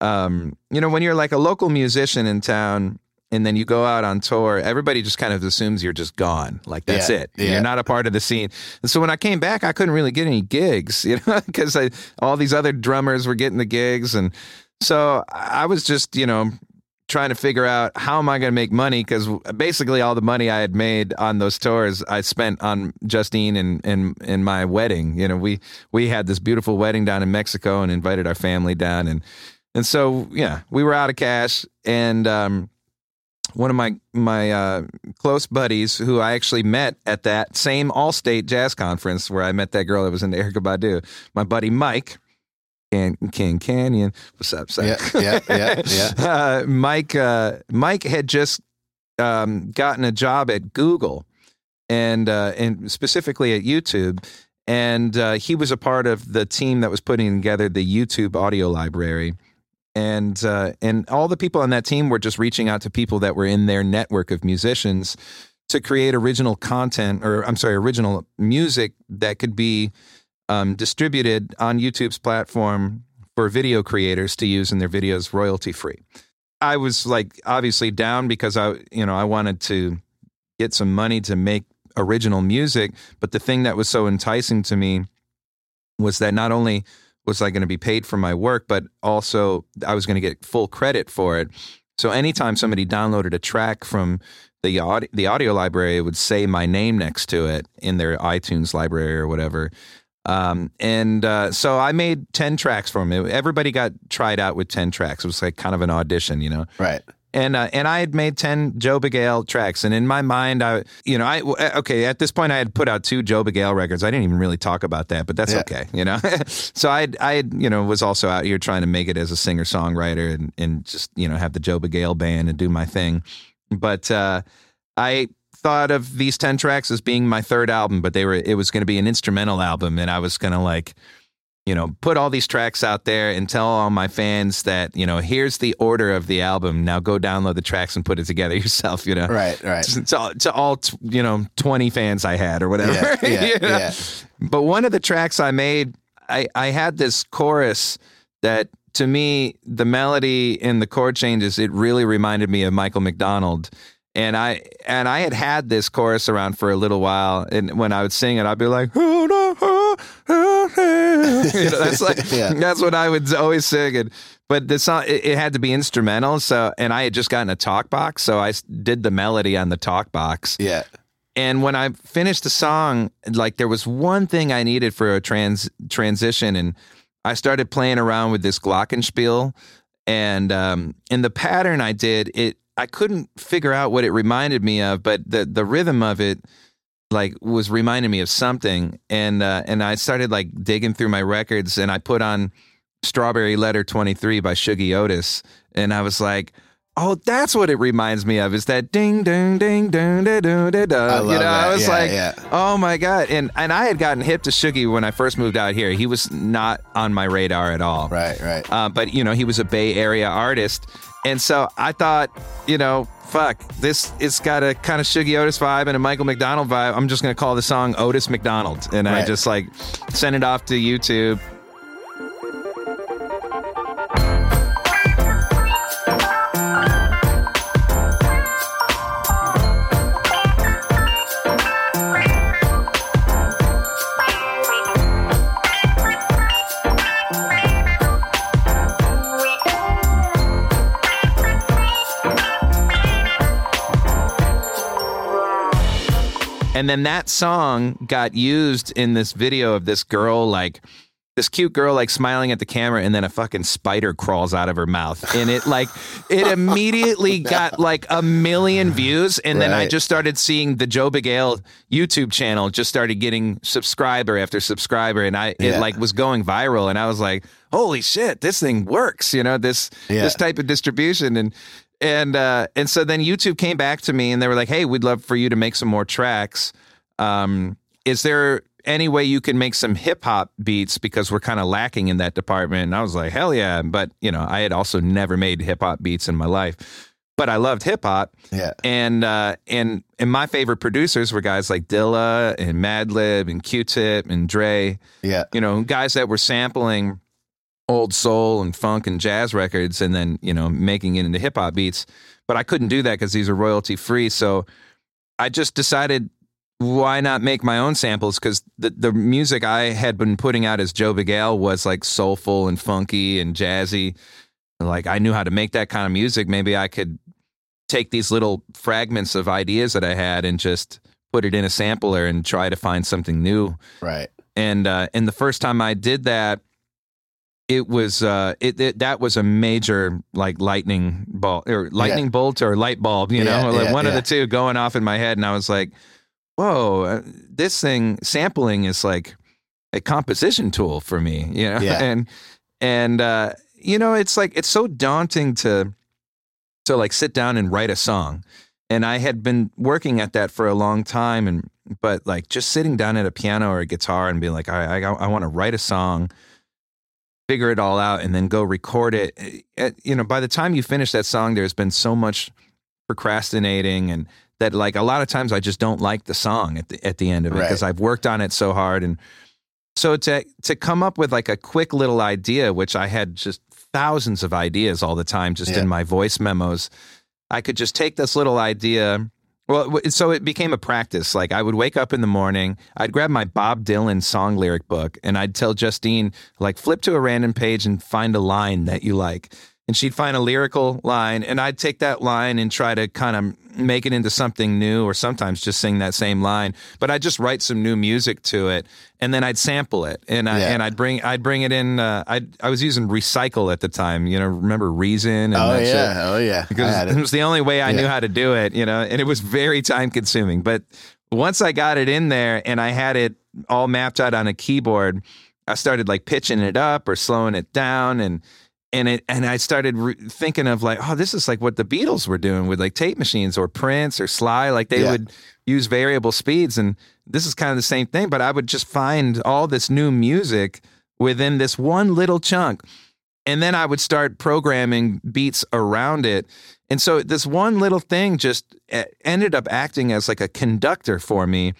um, you know, when you're like a local musician in town. And then you go out on tour, everybody just kind of assumes you're just gone. Like that's Yeah, it. yeah. You're not a part of the scene. And so when I came back, I couldn't really get any gigs, you know, because all these other drummers were getting the gigs. And so I was just, you know, trying to figure out how am I going to make money because basically all the money I had made on those tours I spent on Justine and and and my wedding. You know, we we had this beautiful wedding down in Mexico and invited our family down and and so yeah, we were out of cash and um one of my my uh, close buddies who I actually met at that same Allstate Jazz Conference where I met that girl that was into Erykah Badu. My buddy Mike, Can King Canyon. What's up, son? Yeah, yeah, yeah, yeah. Uh, Mike uh, Mike had just um, gotten a job at Google and uh, and specifically at YouTube. And uh, he was a part of the team that was putting together the YouTube audio library and uh, and all the people on that team were just reaching out to people that were in their network of musicians to create original content or I'm sorry, original music that could be um, distributed on YouTube's platform for video creators to use in their videos royalty free. I was like obviously down because I you know I wanted to get some money to make original music, but the thing that was so enticing to me was that not only was I going to be paid for my work, but also I was going to get full credit for it. So anytime somebody downloaded a track from the audio, the audio library, it would say my name next to it in their iTunes library or whatever. Um, and uh, so I made 10 tracks for him. Everybody got tried out with 10 tracks. It was like kind of an audition, you know? Right. and uh, and I had made ten Joe Bagale tracks, and in my mind, I you know I okay at this point I had put out two Joe Bagale records. I didn't even really talk about that, but that's Yeah. okay, you know. so I I you know was also out here trying to make it as a singer songwriter and and just you know have the Joe Bagale band and do my thing, but uh, I thought of these 10 tracks as being my third album but they were it was going to be an instrumental album and I was going to like you know put all these tracks out there and tell all my fans that you know here's the order of the album now go download the tracks and put it together yourself you know Right, right. to, to all, to all you know 20 fans I had or whatever Yeah, yeah, you know? yeah. but one of the tracks I made I I had this chorus that to me the melody and the chord changes it really reminded me of Michael McDonald and I and I had had this chorus around for a little while. And when I would sing it I'd be like "Oh, no, oh, oh, oh." you know, that's like Yeah. that's what I would always sing. And but the song it, it had to be instrumental. So and I had just gotten a talk box. So I did the melody on the talk box. Yeah. and when I finished the song, like there was one thing I needed for a trans transition, and I started playing around with this glockenspiel, and um, and the pattern I did it, I couldn't figure out what it reminded me of, but the the rhythm of it like was reminding me of something, and uh, and I started like digging through my records, and I put on Strawberry Letter Twenty Three by Shuggie Otis, and I was like. Oh, that's what it reminds me of. Is that ding, ding, ding, ding, da, da, da, da. I love you know, that. I was Yeah, like, yeah. oh my god, and and I had gotten hip to Shuggie when I first moved out here. He was not on my radar at all. Right, right. Uh, but you know, he was a Bay Area artist, and so I thought, you know, fuck, this it's got a kind of Shuggie Otis vibe and a Michael McDonald vibe. I'm just gonna call the song Otis McDonald, and I just like sent it off to YouTube. Then that song got used in this video of this girl, like this cute girl, like smiling at the camera, and then a fucking spider crawls out of her mouth. And it, like, it immediately got like a million views. And then I just started seeing the Joe Bagale YouTube channel just started getting subscriber after subscriber. And I, it Yeah. like was going viral. And I was like, holy shit, this thing works, you know, this, Yeah. this type of distribution. And, and uh, and so then YouTube came back to me and they were like, "Hey, we'd love for you to make some more tracks. Um, is there any way you can make some hip hop beats because we're kind of lacking in that department?" And I was like, "Hell yeah!" But you know, I had also never made hip hop beats in my life, but I loved hip hop. Yeah. And uh, and and my favorite producers were guys like Dilla and Madlib and Q-Tip and Dre Yeah. you know, guys that were sampling old soul and funk and jazz records and then, you know, making it into hip hop beats. But I couldn't do that because these are royalty free. So I just decided why not make my own samples? Because the, the music I had been putting out as Joe Bagale was like soulful and funky and jazzy. Like I knew how to make that kind of music. Maybe I could take these little fragments of ideas that I had and just put it in a sampler and try to find something new Right. and uh, and the first time I did that, it was uh, it, it that was a major like lightning bolt or lightning bolt or light bulb, you Yeah, know, like yeah, one of the two going off in my head, and I was like, "Whoa, uh, this thing sampling is like a composition tool for me," you know, Yeah. and and uh, you know, it's like it's so daunting to to like sit down and write a song and I had been working at that for a long time, and but like just sitting down at a piano or a guitar and being like, I I, I want to write a song, figure it all out, and then go record it. Eh, You know, by the time you finish that song, there's been so much procrastinating and that like a lot of times I just don't like the song at the at the end of it Right. because I've worked on it so hard and so to to come up with like a quick little idea which I had just thousands of ideas all the time just Yeah. in my voice memos I could just take this little idea. Well, so it became a practice. Like I would wake up in the morning, I'd grab my Bob Dylan song lyric book, and I'd tell Justine, like, flip to a random page and find a line that you like. And she'd find a lyrical line and I'd take that line and try to kind of make it into something new or sometimes just sing that same line but I'd just write some new music to it and then I'd sample it and I, Yeah. and I'd bring I'd bring it in uh, I I was using recycle at the time you know remember reason and Oh that shit? yeah, oh yeah. Because it it. was the only way I knew how to do it, you know, and it was very time consuming. But once I got it in there and I had it all mapped out on a keyboard, I started like pitching it up or slowing it down and and it and I started re- thinking of like, oh, this is like what the Beatles were doing with like tape machines or Prince or Sly, like they Yeah. would use variable speeds and this is kind of the same thing, but I would just find all this new music within this one little chunk and then I would start programming beats around it. And so this one little thing just ended up acting as like a conductor for me.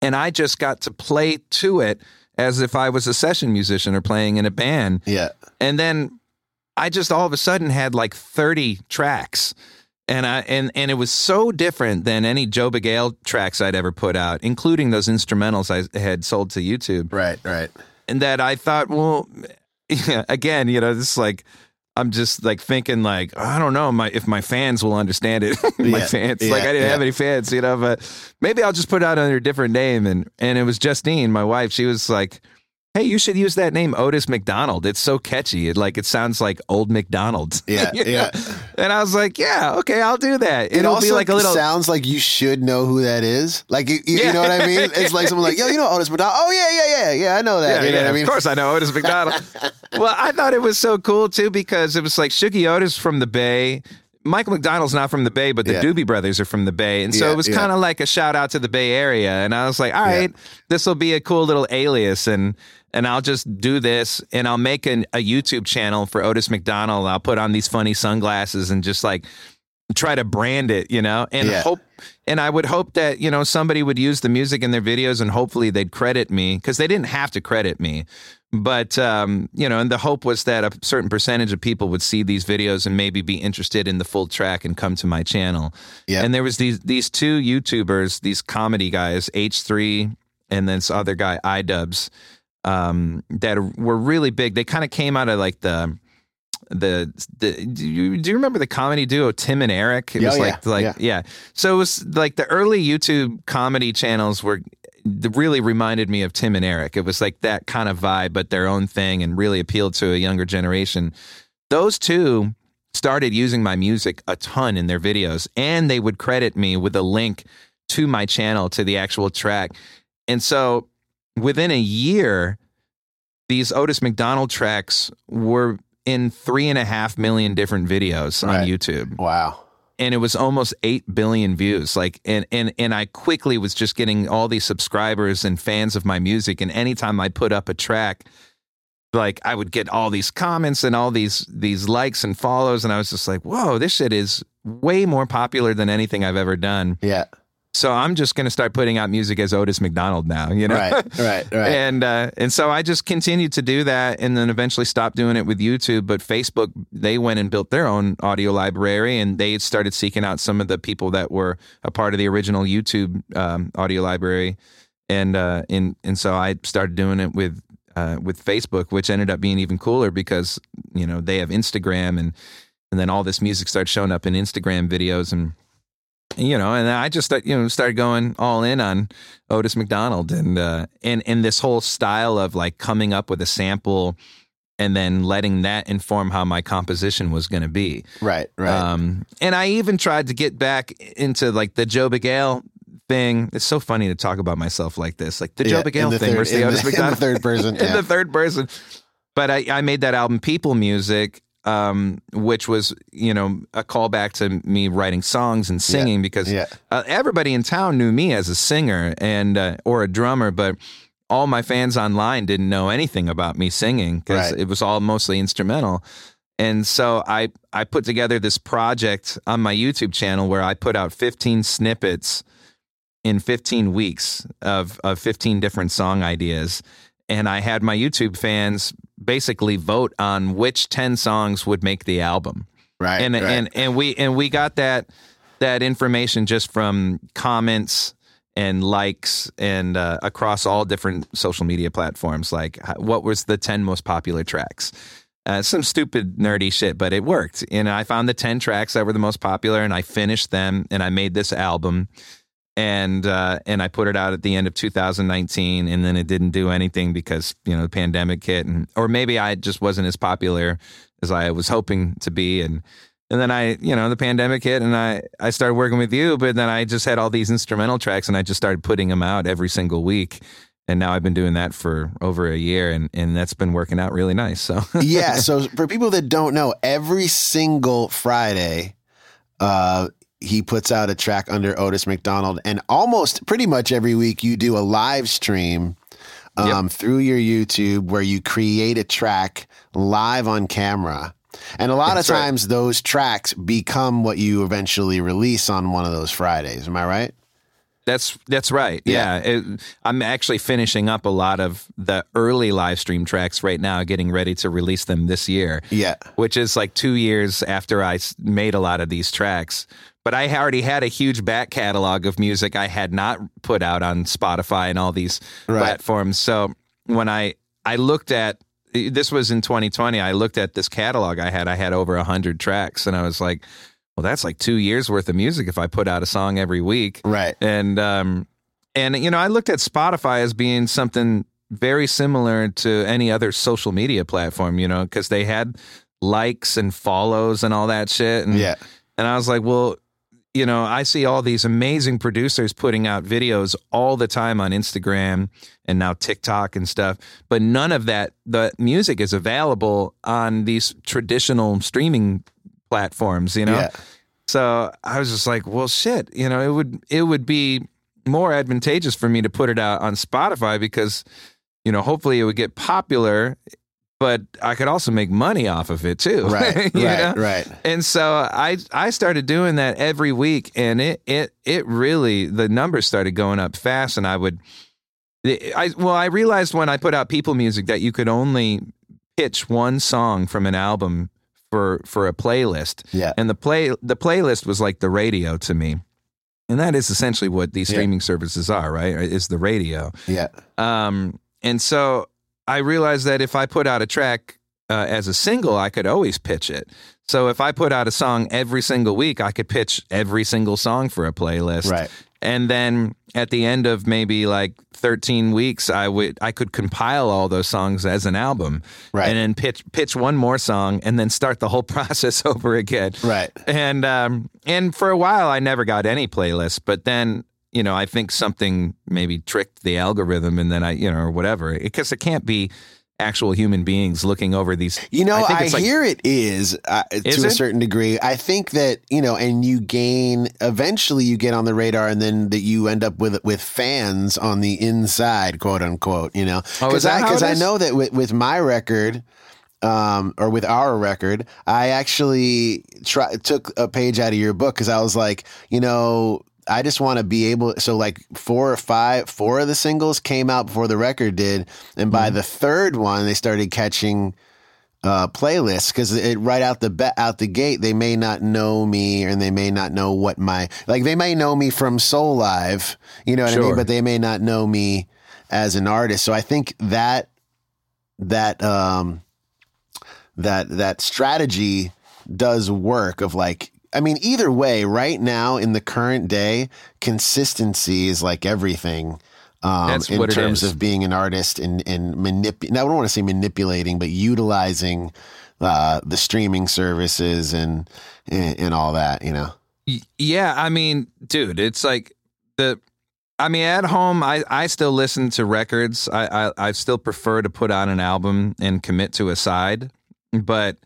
And I just got to play to it as if I was a session musician or playing in a band. Yeah. And then I just all of a sudden had like 30 tracks. And I and and it was so different than any Joe Bagale tracks I'd ever put out, including those instrumentals I had sold to YouTube Right, right. and that I thought, well, yeah, again, you know, this is like I'm just like thinking like I don't know my if my fans will understand it. my Yeah, fans, yeah, like I didn't have any fans, you know, but maybe I'll just put it out under a different name. And and it was Justine, my wife. She was like. Hey, you should use that name Otis McDonald. It's so catchy. It like it sounds like old McDonald's. Yeah, You know? yeah. And I was like, yeah, okay, I'll do that. It It'll also be like a little sounds like you should know who that is. Like you, you, Yeah. know what I mean? It's like someone like, yo, you know Otis McDonald? Oh yeah, yeah, yeah, yeah. I know that. Yeah, you know yeah, what I mean? Of course, I know Otis McDonald. well, I thought it was so cool too because it was like Shuggie Otis from the Bay. Michael McDonald's not from the Bay, but the Yeah. Doobie Brothers are from the Bay, and so Yeah, it was kind of like a shout out to the Bay Area. And I was like, all right, this will be a cool little alias, and and I'll just do this, and I'll make an, a YouTube channel for Otis McDonald. I'll put on these funny sunglasses and just like try to brand it, you know, and Yeah. hope and I would hope that, you know, somebody would use the music in their videos and hopefully they'd credit me because they didn't have to credit me. But um, you know, and the hope was that a certain percentage of people would see these videos and maybe be interested in the full track and come to my channel. Yeah. And there was these these two YouTubers, these comedy guys, H3 and then this other guy, iDubbbz, um, that were really big. They kind of came out of like the the, the do you, do you remember the comedy duo Tim and Eric? It was like yeah, like yeah. yeah. So it was like the early YouTube comedy channels were really reminded me of Tim and Eric. It was like that kind of vibe, but their own thing, and really appealed to a younger generation. Those two started using my music a ton in their videos, and they would credit me with a link to my channel to the actual track. And so within a year, these Otis McDonald tracks were in three and a half million different videos on YouTube. Wow. and it was almost 8 billion views. Like and and and I quickly was just getting all these subscribers and fans of my music. And anytime I put up a track like I would get all these comments and all these these likes and follows. And I was just like whoa this shit is way more popular than anything I've ever done. Yeah. So I'm just going to start putting out music as Otis McDonald now you know Right. Right. Right. and uh, and so I just continued to do that, and then eventually stopped doing it with YouTube. But Facebook, they went and built their own audio library, and they started seeking out some of the people that were a part of the original YouTube um, audio library, and uh, and and so I started doing it with. Uh, with Facebook, which ended up being even cooler because you know they have Instagram and and then all this music started showing up in Instagram videos and you know, and I just you know started going all in on Otis McDonald and uh, and and this whole style of like coming up with a sample and then letting that inform how my composition was going to be. right. Right. Um, and I even tried to get back into like the Joe Bagale thing. It's so funny to talk about myself like this, like the Yeah, Joe in Bagale the thing third- versus the Otis the- in the McDonald third person, in yeah. the third person. But I, I made that album People Music, um, which was you know a callback to me writing songs and singing because yeah. uh, everybody in town knew me as a singer and uh, or a drummer, but all my fans online didn't know anything about me singing because Right. it was all mostly instrumental. And so I I put together this project on my YouTube channel where I put out 15 snippets in 15 weeks of of 15 different song ideas and I had my YouTube fans basically vote on which 10 songs would make the album right. and right. and and we and we got that that information just from comments and likes and uh, across all different social media platforms like what was the 10 most popular tracks Uh, some stupid nerdy shit, but it worked. And I found the 10 tracks that were the most popular and I finished them and I made this album and uh, and I put it out at the end of 2019 and then it didn't do anything because, you know, the pandemic hit and or maybe I just wasn't as popular as I was hoping to be and and then I, you know, the pandemic hit and I I started working with you, but then I just had all these instrumental tracks and I just started putting them out every single week and now I've been doing that for over a year, and and that's been working out really nice. So yeah. So for people that don't know, every single Friday, uh, he puts out a track under Otis McDonald, and almost pretty much every week you do a live stream. Um, yep. Through your YouTube, where you create a track live on camera. And a lot That's of times right. those tracks become what you eventually release on one of those Fridays. Am I right? That's that's right. Yeah, yeah. It, I'm actually finishing up a lot of the early live stream tracks right now, getting ready to release them this year. Yeah, which is like two years after I made a lot of these tracks. But I already had a huge back catalog of music I had not put out on Spotify and all these right. platforms. So when I I looked at this was in 2020, I looked at this catalog I had. I had over a hundred tracks, and I was like well, that's like two years worth of music if I put out a song every week. Right. And, um, and, you know, I looked at Spotify as being something very similar to any other social media platform, you know, because they had likes and follows and all that shit. And, yeah. And I was like, well, you know, I see all these amazing producers putting out videos all the time on Instagram and now TikTok and stuff, but none of that, the music is available on these traditional streaming platforms, you know? Yeah. So I was just like, well, shit, you know, it would, it would be more advantageous for me to put it out on Spotify because, you know, hopefully it would get popular, but I could also make money off of it too. Right. right. know? Right. And so I, I started doing that every week and it, it, it really, the numbers started going up fast and I would, I, well, I realized when I put out people music that you could only pitch one song from an album for for a playlist. Yeah. And the play the playlist was like the radio to me. And that is essentially what these streaming yeah. services are, right? Is the radio. Yeah. Um and so I realized that if I put out a track uh, as a single, I could always pitch it. So if I put out a song every single week, I could pitch every single song for a playlist. Right. And then at the end of maybe like 13 weeks, I would I could compile all those songs as an album, right? And then pitch pitch one more song, and then start the whole process over again, right? And um and for a while, I never got any playlists, but then you know I think something maybe tricked the algorithm, and then I you know or whatever because it can't be actual human beings looking over these. You know, I, I like, hear it is, uh, is to it? a certain degree. I think that you know, and you gain eventually you get on the radar, and then that you end up with with fans on the inside, quote unquote. You know, because oh, I because I know that with, with my record. Um, or with our record, I actually try, took a page out of your book because I was like, you know, I just want to be able. So like four or five, four of the singles came out before the record did, and by mm-hmm. the third one, they started catching uh, playlists because it right out the be- out the gate, they may not know me, and they may not know what my like. They may know me from Soulive, you know what sure. I mean, but they may not know me as an artist. So I think that that um that that strategy does work of like I mean, either way, right now in the current day, consistency is like everything. Um, in terms of being an artist and, and manip- I don't want to say manipulating, but utilizing uh, the streaming services and, and, and all that, you know? Yeah. I mean, dude, it's like the, I mean, at home, I, I still listen to records. I, I, I still prefer to put on an album and commit to a side, but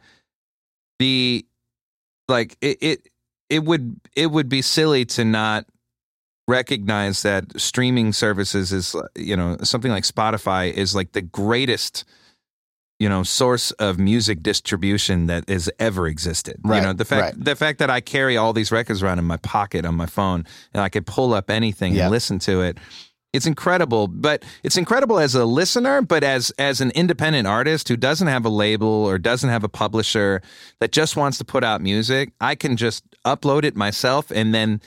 the like it, it it would it would be silly to not recognize that streaming services is uh, you know something like Spotify is like the greatest you know source of music distribution that has ever existed. Right, you know the fact right. the fact that I carry all these records around in my pocket on my phone and I could pull up anything yep. and listen to it it's incredible, but it's incredible as a listener, but as as an independent artist who doesn't have a label or doesn't have a publisher that just wants to put out music, I can just upload it myself and then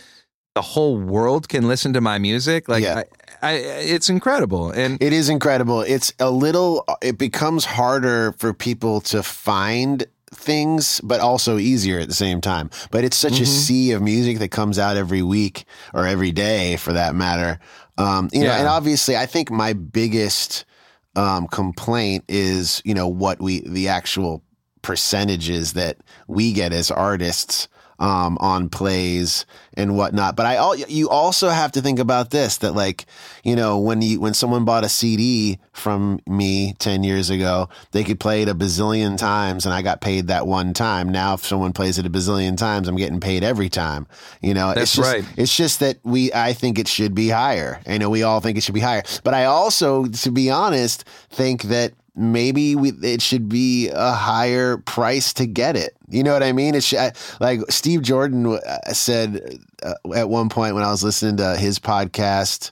the whole world can listen to my music. Like yeah. I, it's incredible. And It is incredible. It's a little, it becomes harder for people to find things, but also easier at the same time. But it's such a mm-hmm. sea of music that comes out every week or every day for that matter. Um, you know, Yeah. and obviously, I think my biggest um, complaint is, you know, what we, the actual percentages that we get as artists um, on plays and whatnot. But I, al- you also have to think about this: that like, you know, when you when someone bought a CD from me ten years ago, they could play it a bazillion times, and I got paid that one time. Now, if someone plays it a bazillion times, I'm getting paid every time. You know, That's it's just, right. It's just that we, I think it should be higher. I know we all think it should be higher, but I also, to be honest, think that maybe we, it should be a higher price to get it. You know what I mean? It should, I- like Steve Jordan uh, said uh, at one point when I was listening to his podcast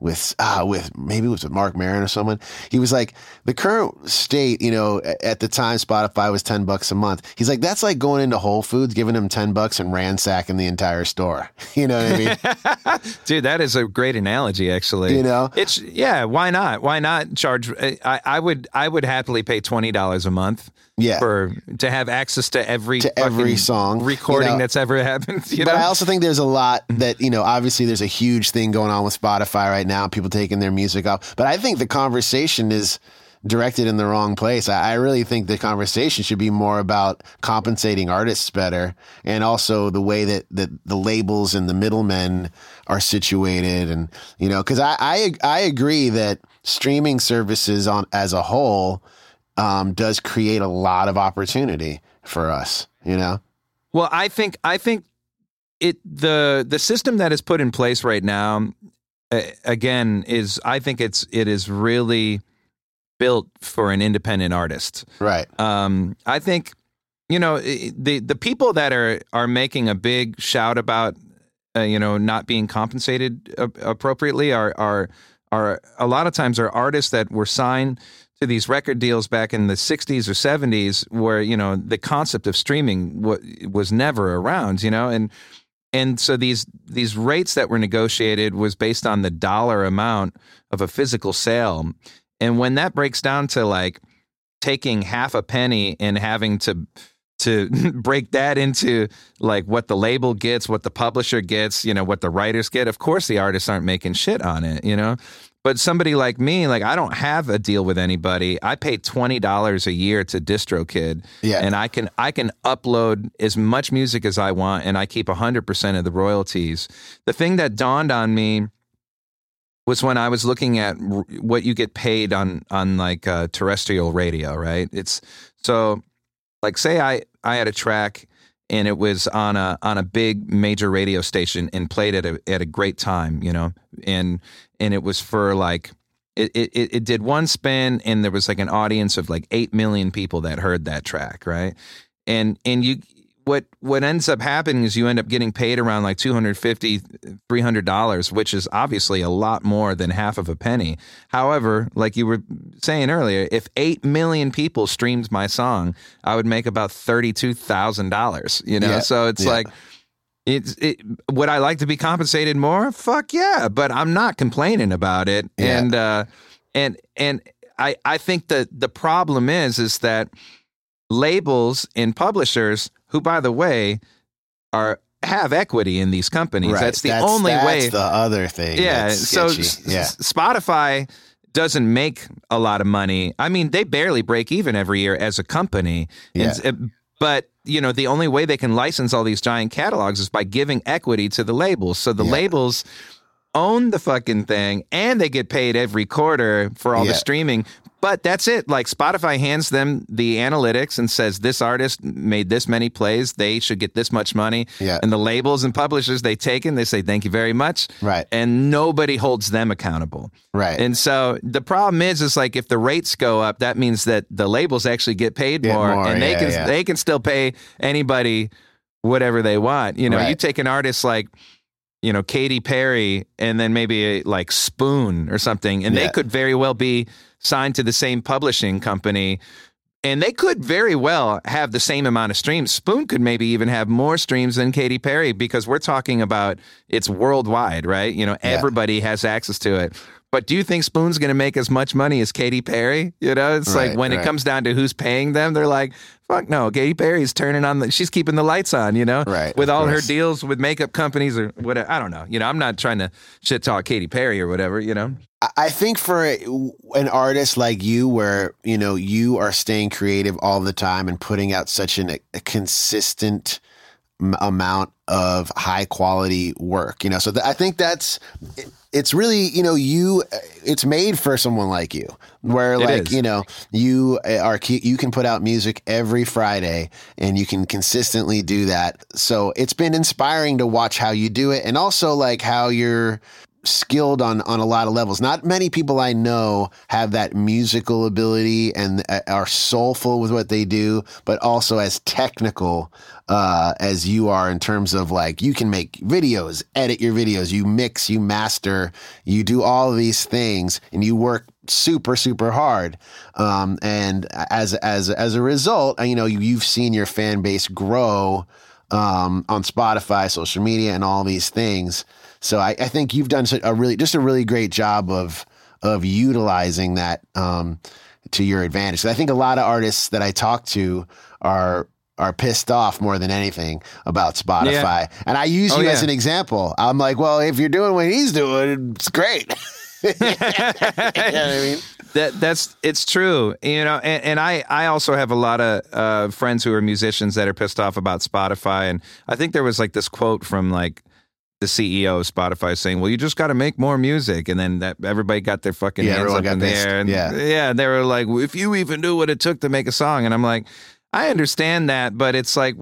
with uh, with maybe it was with Marc Maron or someone. He was like, the current state, you know, at the time Spotify was ten bucks a month. He's like, that's like going into Whole Foods, giving them ten bucks and ransacking the entire store. You know what I mean? Dude, that is a great analogy. Actually, You know? it's yeah. Why not? Why not charge? I, I would I would happily pay twenty dollars a month. Yeah. for to have access to every To every song, you recording know? that's ever happened. You but know? I also think there's a lot that, you know, obviously there's a huge thing going on with Spotify right now, people taking their music off. But I think the conversation is directed in the wrong place. I, I really think the conversation should be more about compensating artists better and also the way that, that the labels and the middlemen are situated. And, you know, cause I, I, I agree that streaming services on as a whole, um, does create a lot of opportunity for us, you know? Well, I think I think it the the system that is put in place right now uh, again is I think it's it is really built for an independent artist. Right. Um, I think you know the the people that are are making a big shout about uh, you know not being compensated appropriately are are are a lot of times are artists that were signed to these record deals back in the 60s or 70s where you know the concept of streaming w- was never around you know and and so these these rates that were negotiated was based on the dollar amount of a physical sale and when that breaks down to like taking half a penny and having to to break that into like what the label gets, what the publisher gets, you know, what the writers get. Of course the artists aren't making shit on it, you know. But somebody like me, like I don't have a deal with anybody. I pay twenty dollars a year to DistroKid, Yeah. and I can I can upload as much music as I want, and I keep hundred percent of the royalties. The thing that dawned on me was when I was looking at r- what you get paid on on like uh, terrestrial radio, right? It's so like say I I had a track and it was on a on a big major radio station and played at a at a great time, you know, and and it was for like it, it it did one spin and there was like an audience of like eight million people that heard that track, right? And and you what what ends up happening is you end up getting paid around like 250 300 dollars which is obviously a lot more than half of a penny however like you were saying earlier if 8 million people streamed my song i would make about $32000 you know Yeah, so it's yeah. like it's it, would I like to be compensated more? Fuck yeah, but I'm not complaining about it. Yeah. And uh, and and I I think that the problem is is that labels and publishers, who by the way are have equity in these companies. Right. That's the only way that's way. the other thing. yeah. that's So yeah, Spotify doesn't make a lot of money. I mean, they barely break even every year as a company. Yeah. s- uh, but you know, the only way they can license all these giant catalogs is by giving equity to the labels. So the Yeah. labels own the fucking thing and they get paid every quarter for all the streaming. But that's it. Like Spotify hands them the analytics and says this artist made this many plays, they should get this much money. Yeah. And the labels and publishers they take and they say thank you very much. Right. And nobody holds them accountable. right. And so the problem is, is like if the rates go up, that means that the labels actually get paid Get more, more, and they yeah, can yeah. they can still pay anybody whatever they want. You know, you take an artist like you know Katy Perry, and then maybe a, like Spoon or something, and Yeah. they could very well be signed to the same publishing company. and they could very well have the same amount of streams. Spoon could maybe even have more streams than Katy Perry because we're talking about it's worldwide, right? You know, everybody has access to it. But do you think Spoon's going to make as much money as Katy Perry? You know, it's Right, like when right. it comes down to who's paying them, they're like, fuck no, Katy Perry's turning on the, she's keeping the lights on, you know, Right, with all her deals with makeup companies or whatever. I don't know. You know, I'm not trying to shit talk Katy Perry or whatever, you know? I- I think for an artist like you, where you know you are staying creative all the time and putting out such an, a consistent amount of high quality work, you know, so th- I think that's it's really you know you uh, it's made for someone like you, where It like is. you know you uh, are you can put out music every Friday and you can consistently do that. So it's been inspiring to watch how you do it, and also like how you're skilled on on a lot of levels. Not many people I know have that musical ability and uh, are soulful with what they do, but also as technical uh, as you are in terms of like you can make videos, edit your videos, you mix, you master, you do all these things, and you work super super hard. Um, and as as as a result, uh, you know you, you've seen your fan base grow um, on Spotify, social media, and all these things. So I, I think you've done a really just a really great job of of utilizing that um, to your advantage. I think a lot of artists that I talk to are are pissed off more than anything about Spotify. And I use Oh, you as an example. I'm like, well, if you're doing what he's doing, it's great. you know what I mean? That that's it's true, you know, and, and I I also have a lot of uh, friends who are musicians that are pissed off about Spotify, and I think there was like this quote from like the CEO of Spotify saying, "Well, you just got to make more music," and then that everybody got their fucking Yeah, hands up in the air, and Yeah. yeah, they were like, "If you even knew what it took to make a song," and I'm like, I understand that, but it's like.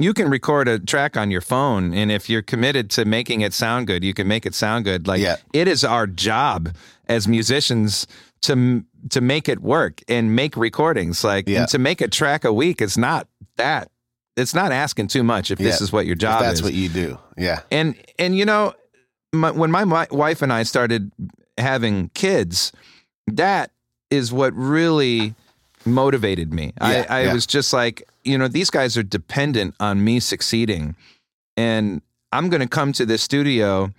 You can record a track on your phone, and if you're committed to making it sound good, you can make it sound good. Like Yeah. it is our job as musicians to to make it work and make recordings like Yeah. and to make a track a week is not that it's not asking too much if this is what your job that's is what you do. Yeah. and and you know my, when my, my wife and I started having kids that is what really motivated me Yeah, I, I yeah. was just like you know these guys are dependent on me succeeding and i'm going to come to this studio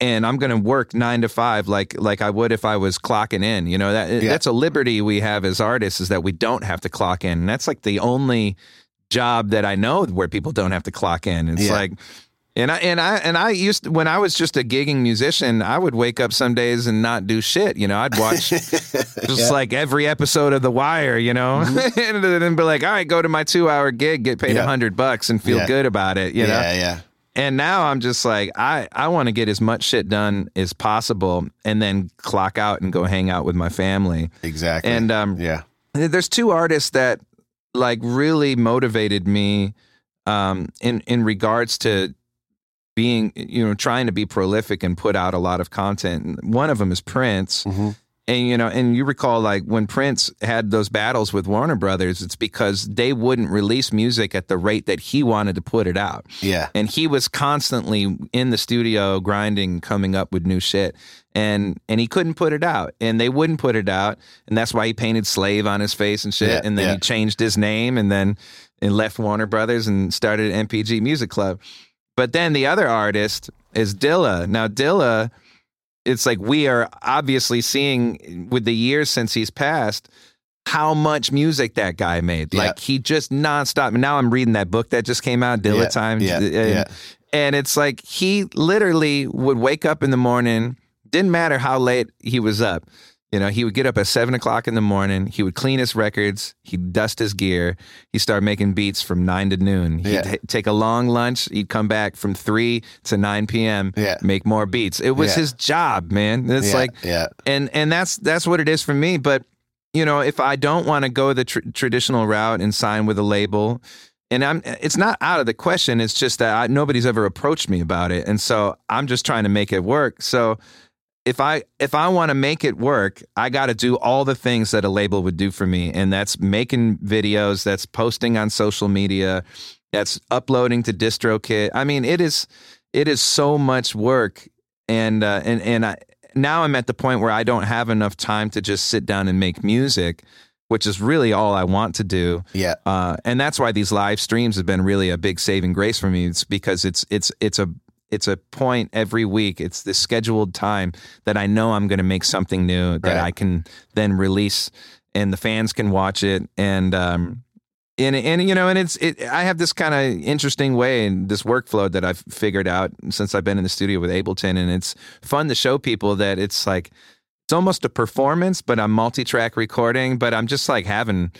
and i'm going to work nine to five like like i would if i was clocking in you know that Yeah. that's a liberty we have as artists is that we don't have to clock in and that's like the only job that i know where people don't have to clock in it's Yeah. like and I and I and I used to, when I was just a gigging musician, I would wake up some days and not do shit. You know, I'd watch just like every episode of The Wire. You know, and then be like, all right, go to my two hour gig, get paid a Mm-hmm. Hundred bucks, and feel Yeah. good about it. You know, yeah, yeah. and now I'm just like, I, I want to get as much shit done as possible and then clock out and go hang out with my family. Exactly. And um, yeah. there's two artists that like really motivated me um, in in regards to being you know trying to be prolific and put out a lot of content. And One of them is Prince. Mhm. And you know, and you recall like when Prince had those battles with Warner Brothers, it's because they wouldn't release music at the rate that he wanted to put it out. Yeah. and he was constantly in the studio grinding coming up with new shit. And and he couldn't put it out. And they wouldn't put it out. And that's why he painted slave on his face and shit. Yeah, and then yeah. he changed his name and then and left Warner Brothers and started NPG Music Club. But then the other artist is Dilla. Now Dilla it's like we are obviously seeing with the years since he's passed how much music that guy made. Yeah. Like he just nonstop. Now I'm reading that book that just came out, Dilla Yeah, Time. yeah, and, yeah. and it's like he literally would wake up in the morning, didn't matter how late he was up. You know, he would get up at seven o'clock in the morning. He would clean his records. He'd dust his gear. He'd start making beats from nine to noon. He'd Yeah. ta- take a long lunch. He'd come back from three to nine p.m. Yeah. make more beats. It was Yeah. his job, man. It's yeah, like yeah. and and that's that's what it is for me but you know if i don't want to go the tr- traditional route and sign with a label and i'm it's not out of the question it's just that I, nobody's ever approached me about it and so i'm just trying to make it work so if i if i want to make it work i got to do all the things that a label would do for me and that's making videos that's posting on social media that's uploading to distrokid i mean it is it is so much work and uh, and and I, now I'm at the point where I don't have enough time to just sit down and make music. which is really all I want to do. Yeah. Uh, and that's why these live streams have been really a big saving grace for me. It's because it's it's it's a it's a point every week. It's the scheduled time that I know I'm going to make something new that Right. I can then release, and the fans can watch it. And um, and and you know, and it's it. I have this kind of interesting way and this workflow that I've figured out since I've been in the studio with Ableton, and it's fun to show people that it's like it's almost a performance, but I'm multi-track recording, but I'm just like having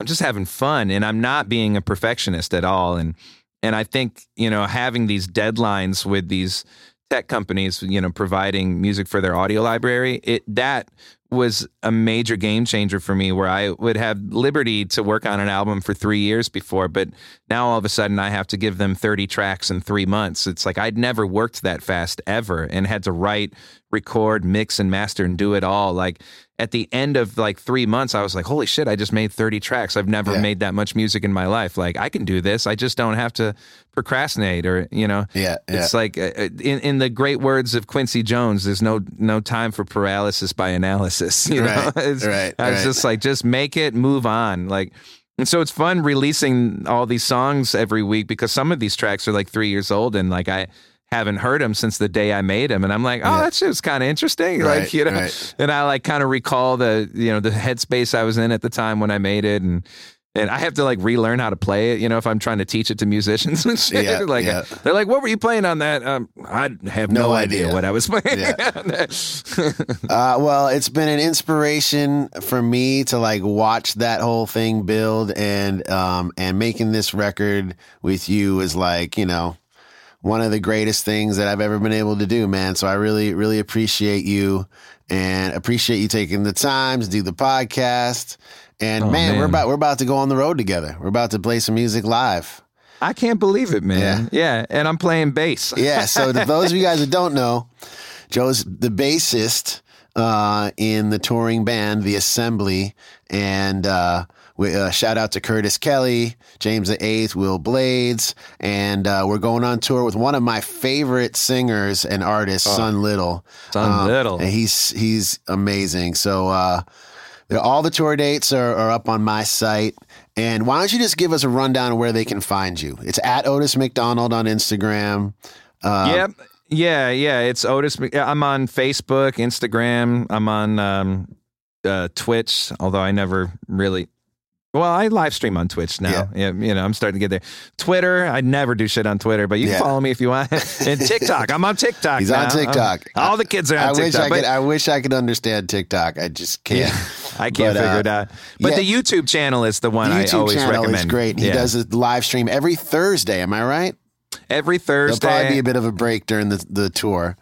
I'm just having fun and I'm not being a perfectionist at all and and I think, you know, having these deadlines with these tech companies, you know, providing music for their audio library, it that was a major game changer for me where I would have liberty to work on an album for 3 years before, but now all of a sudden I have to give them 30 tracks in 3 months. It's like I'd never worked that fast ever and had to write, record, mix and master and do it all. Like at the end of like 3 months I was like, "Holy shit, I just made 30 tracks. I've never Yeah. made that much music in my life. Like I can do this. I just don't have to procrastinate or, you know, Yeah, yeah. it's like uh, uh, in in the great words of Quincy Jones, there's no no time for paralysis by analysis. You know, Right, It's- right, I was right. just like, just make it, move on, like. And so it's fun releasing all these songs every week because some of these tracks are like three years old and like I haven't heard him since the day I made him. and I'm like, oh, Yeah. that shit was kind of interesting, Right, like you know. right. And I like kind of recall the you know the headspace I was in at the time when I made it, and and I have to like relearn how to play it. You know, if I'm trying to teach it to musicians and shit, Yeah, like yeah. they're like, "What were you playing on that?" Um, I have no, No idea. idea. what I was playing. Yeah. Uh, well, it's been an inspiration for me to like watch that whole thing build and um and making this record with you is like you know one of the greatest things that I've ever been able to do, man. So I really really appreciate you and appreciate you taking the time to do the podcast. And Oh, man, we're about we're about to go on the road together. We're about to play some music live. I can't believe it, man. Yeah, and I'm playing bass. Yeah. So to those of you guys that don't know, Joe's the bassist uh, in the touring band, The Assembly, and uh, we, uh, shout out to Curtis Kelly, James the Eighth, Will Blades, and uh, we're going on tour with one of my favorite singers and artists, Son Little. Son Um, Little. and he's he's amazing. So. Uh, all the tour dates are, are up on my site. And why don't you just give us a rundown of where they can find you? It's at Otis McDonald on Instagram. Uh, Yep. Yeah, yeah. It's Otis. I'm on Facebook, Instagram. I'm on um, uh, Twitch, although I never really. Well, I live stream on Twitch now. Yeah. you know, I'm starting to get there. Twitter, I never do shit on Twitter, but you Yeah. can follow me if you want. and TikTok, I'm on TikTok. Now. He's on now. TikTok. Um, all the kids are on I TikTok. wish I but- could. I wish I could understand TikTok. I just can't. yeah, I can't But, uh, figure it out. But yeah. the YouTube channel is the one The I always channel recommend. is great. He Yeah. does a live stream every Thursday. Am I right? every There'll Thursday. probably be a bit of a break during the the tour.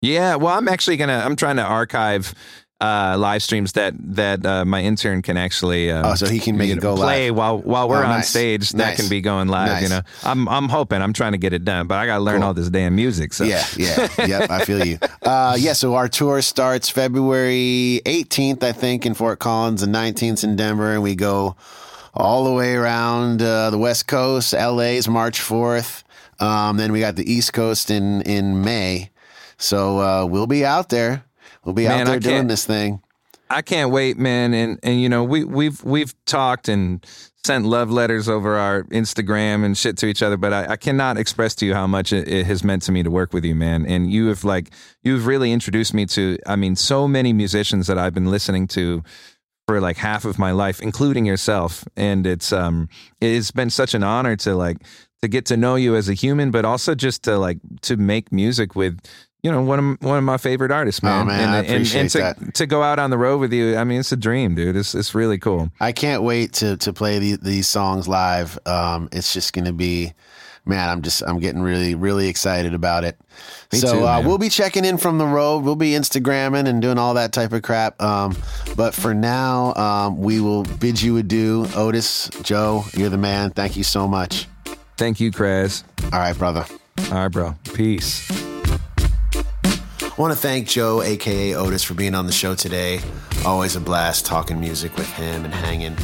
Yeah, well, I'm actually gonna. I'm trying to archive uh, live streams that that uh, my intern can actually. Um, Oh, so he can make it go play live. while while we're Oh, on nice. stage. That Nice. can be going live. You know, I'm I'm hoping. I'm trying to get it done, but I got to learn Cool. all this damn music. So Yeah, yeah, yep. I feel you. Uh, yeah. So our tour starts February 18th, I think, in Fort Collins, and 19th in Denver, and we go all the way around uh, the West Coast. LA's March 4th. Um, then we got the East Coast in in May. So uh, we'll be out there. We'll be Man, out there I doing this thing. I can't wait, man. And and you know, we we've we've talked and sent love letters over our Instagram and shit to each other, but I, I cannot express to you how much it, it has meant to me to work with you, man. And you have like you've really introduced me to I mean, so many musicians that I've been listening to for like half of my life, including yourself. And it's um it's been such an honor to like to get to know you as a human, but also just to like to make music with you know one of one of my favorite artists, man. Oh, man, and, I and- and appreciate to, that. to go out on the road with you, I mean, it's a dream, dude. It's it's really cool. I can't wait to to play the, these songs live. Um, it's just going to be, man. I'm just I'm getting really really excited about it. Me so too, uh, we'll be checking in from the road. We'll be Instagramming and doing all that type of crap. Um, but for now, um, we will bid you adieu, Otis, Joe. You're the man. Thank you so much. Thank you, Kraz. All right, brother. All right, bro. Peace. Want to thank Joe, aka Otis, for being on the show today. Always a blast talking music with him and hanging.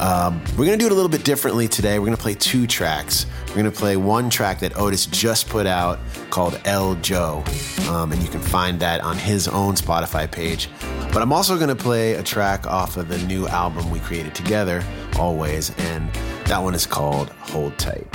Um, we're going to do it a little bit differently today. We're going to play two tracks. We're going to play one track that Otis just put out called El Joe, um, and you can find that on his own Spotify page. But But I'm also going to play a track off of the new album we created together, Always, and that one is called Hold Tight.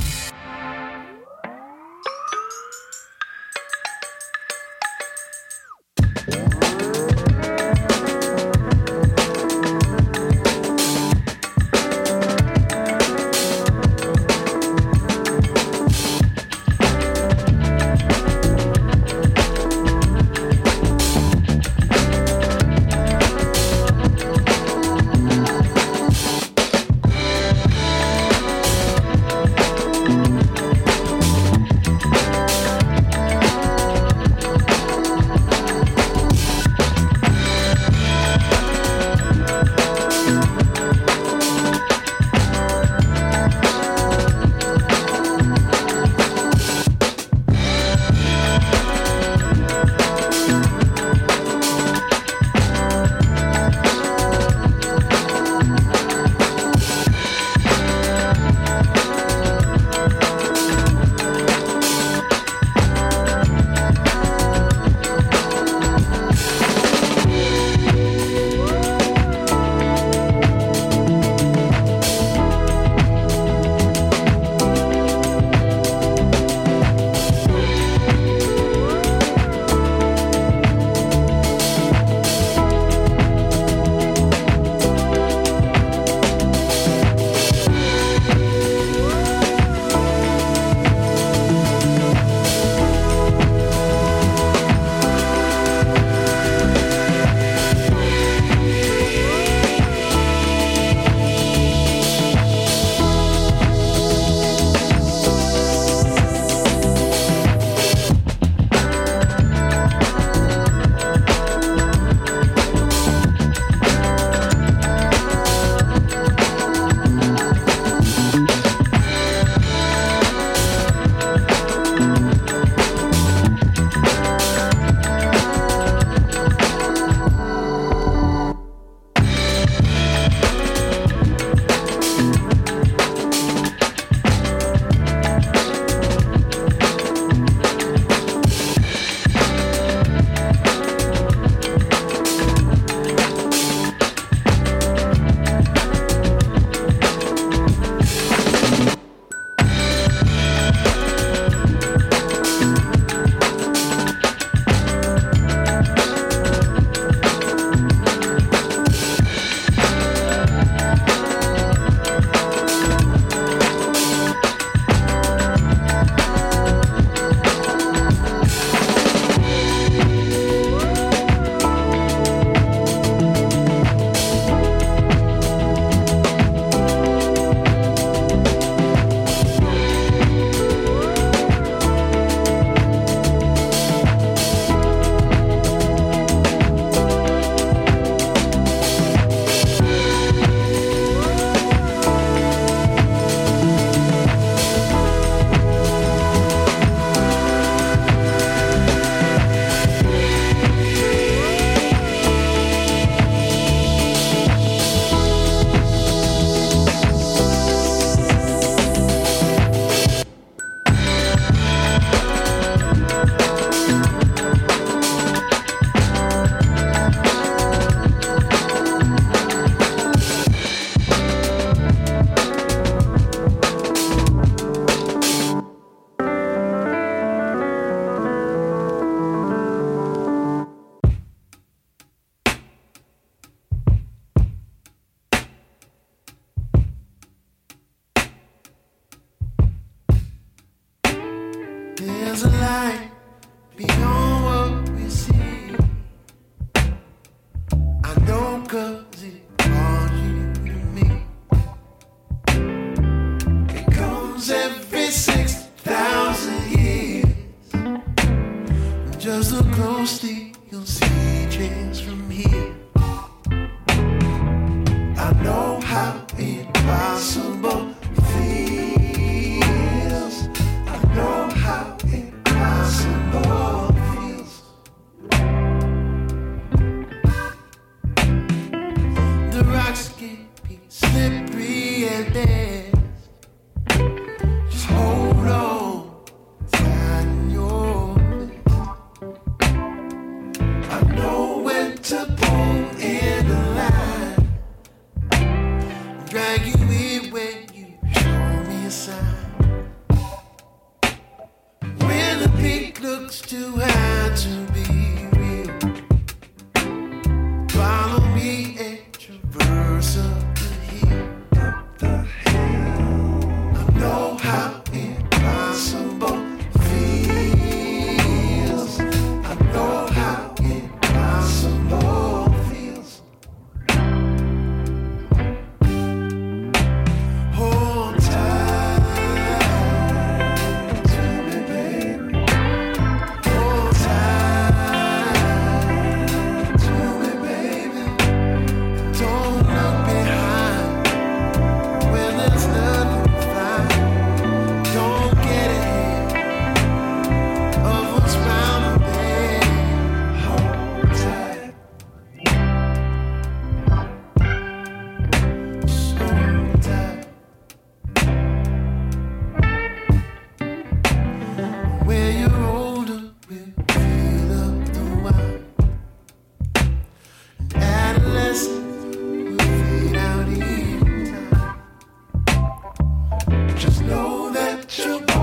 Shoot.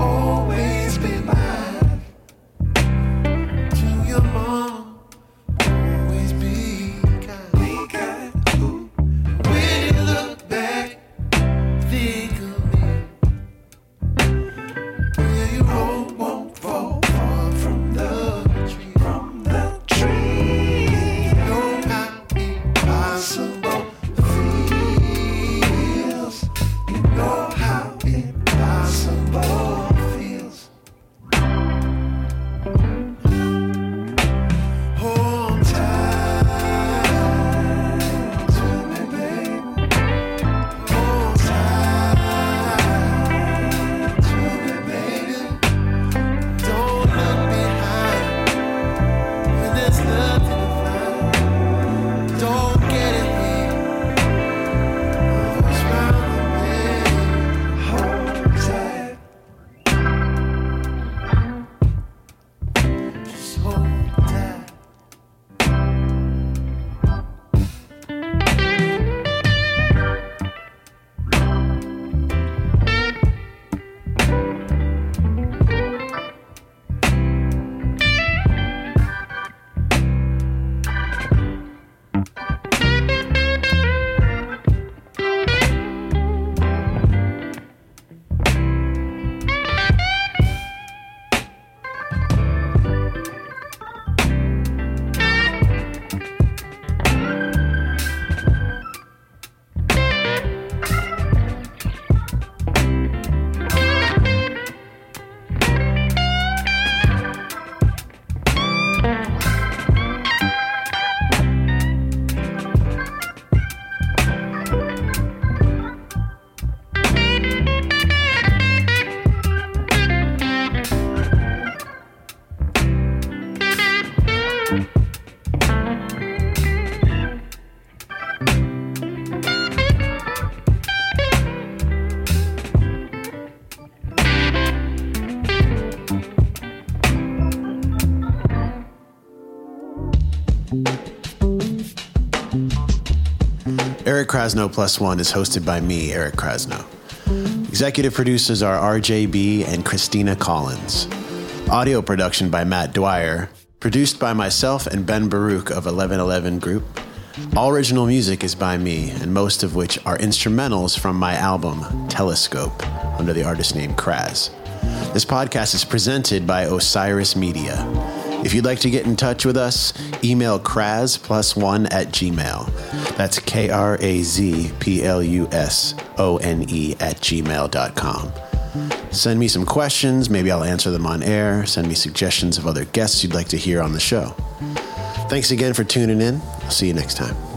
Krasno Plus One is hosted by me, Eric Krasno. Executive producers are RJB and Christina Collins. Audio production by Matt Dwyer. Produced by myself and Ben Baruch of 1111 Group. All original music is by me, and most of which are instrumentals from my album, Telescope, under the artist name Kraz. This podcast is presented by Osiris Media. If you'd like to get in touch with us, email Kraz plus one at Gmail. That's K R A Z P L U S O N E at gmail.com. Send me some questions. Maybe I'll answer them on air. Send me suggestions of other guests you'd like to hear on the show. Thanks again for tuning in. I'll see you next time.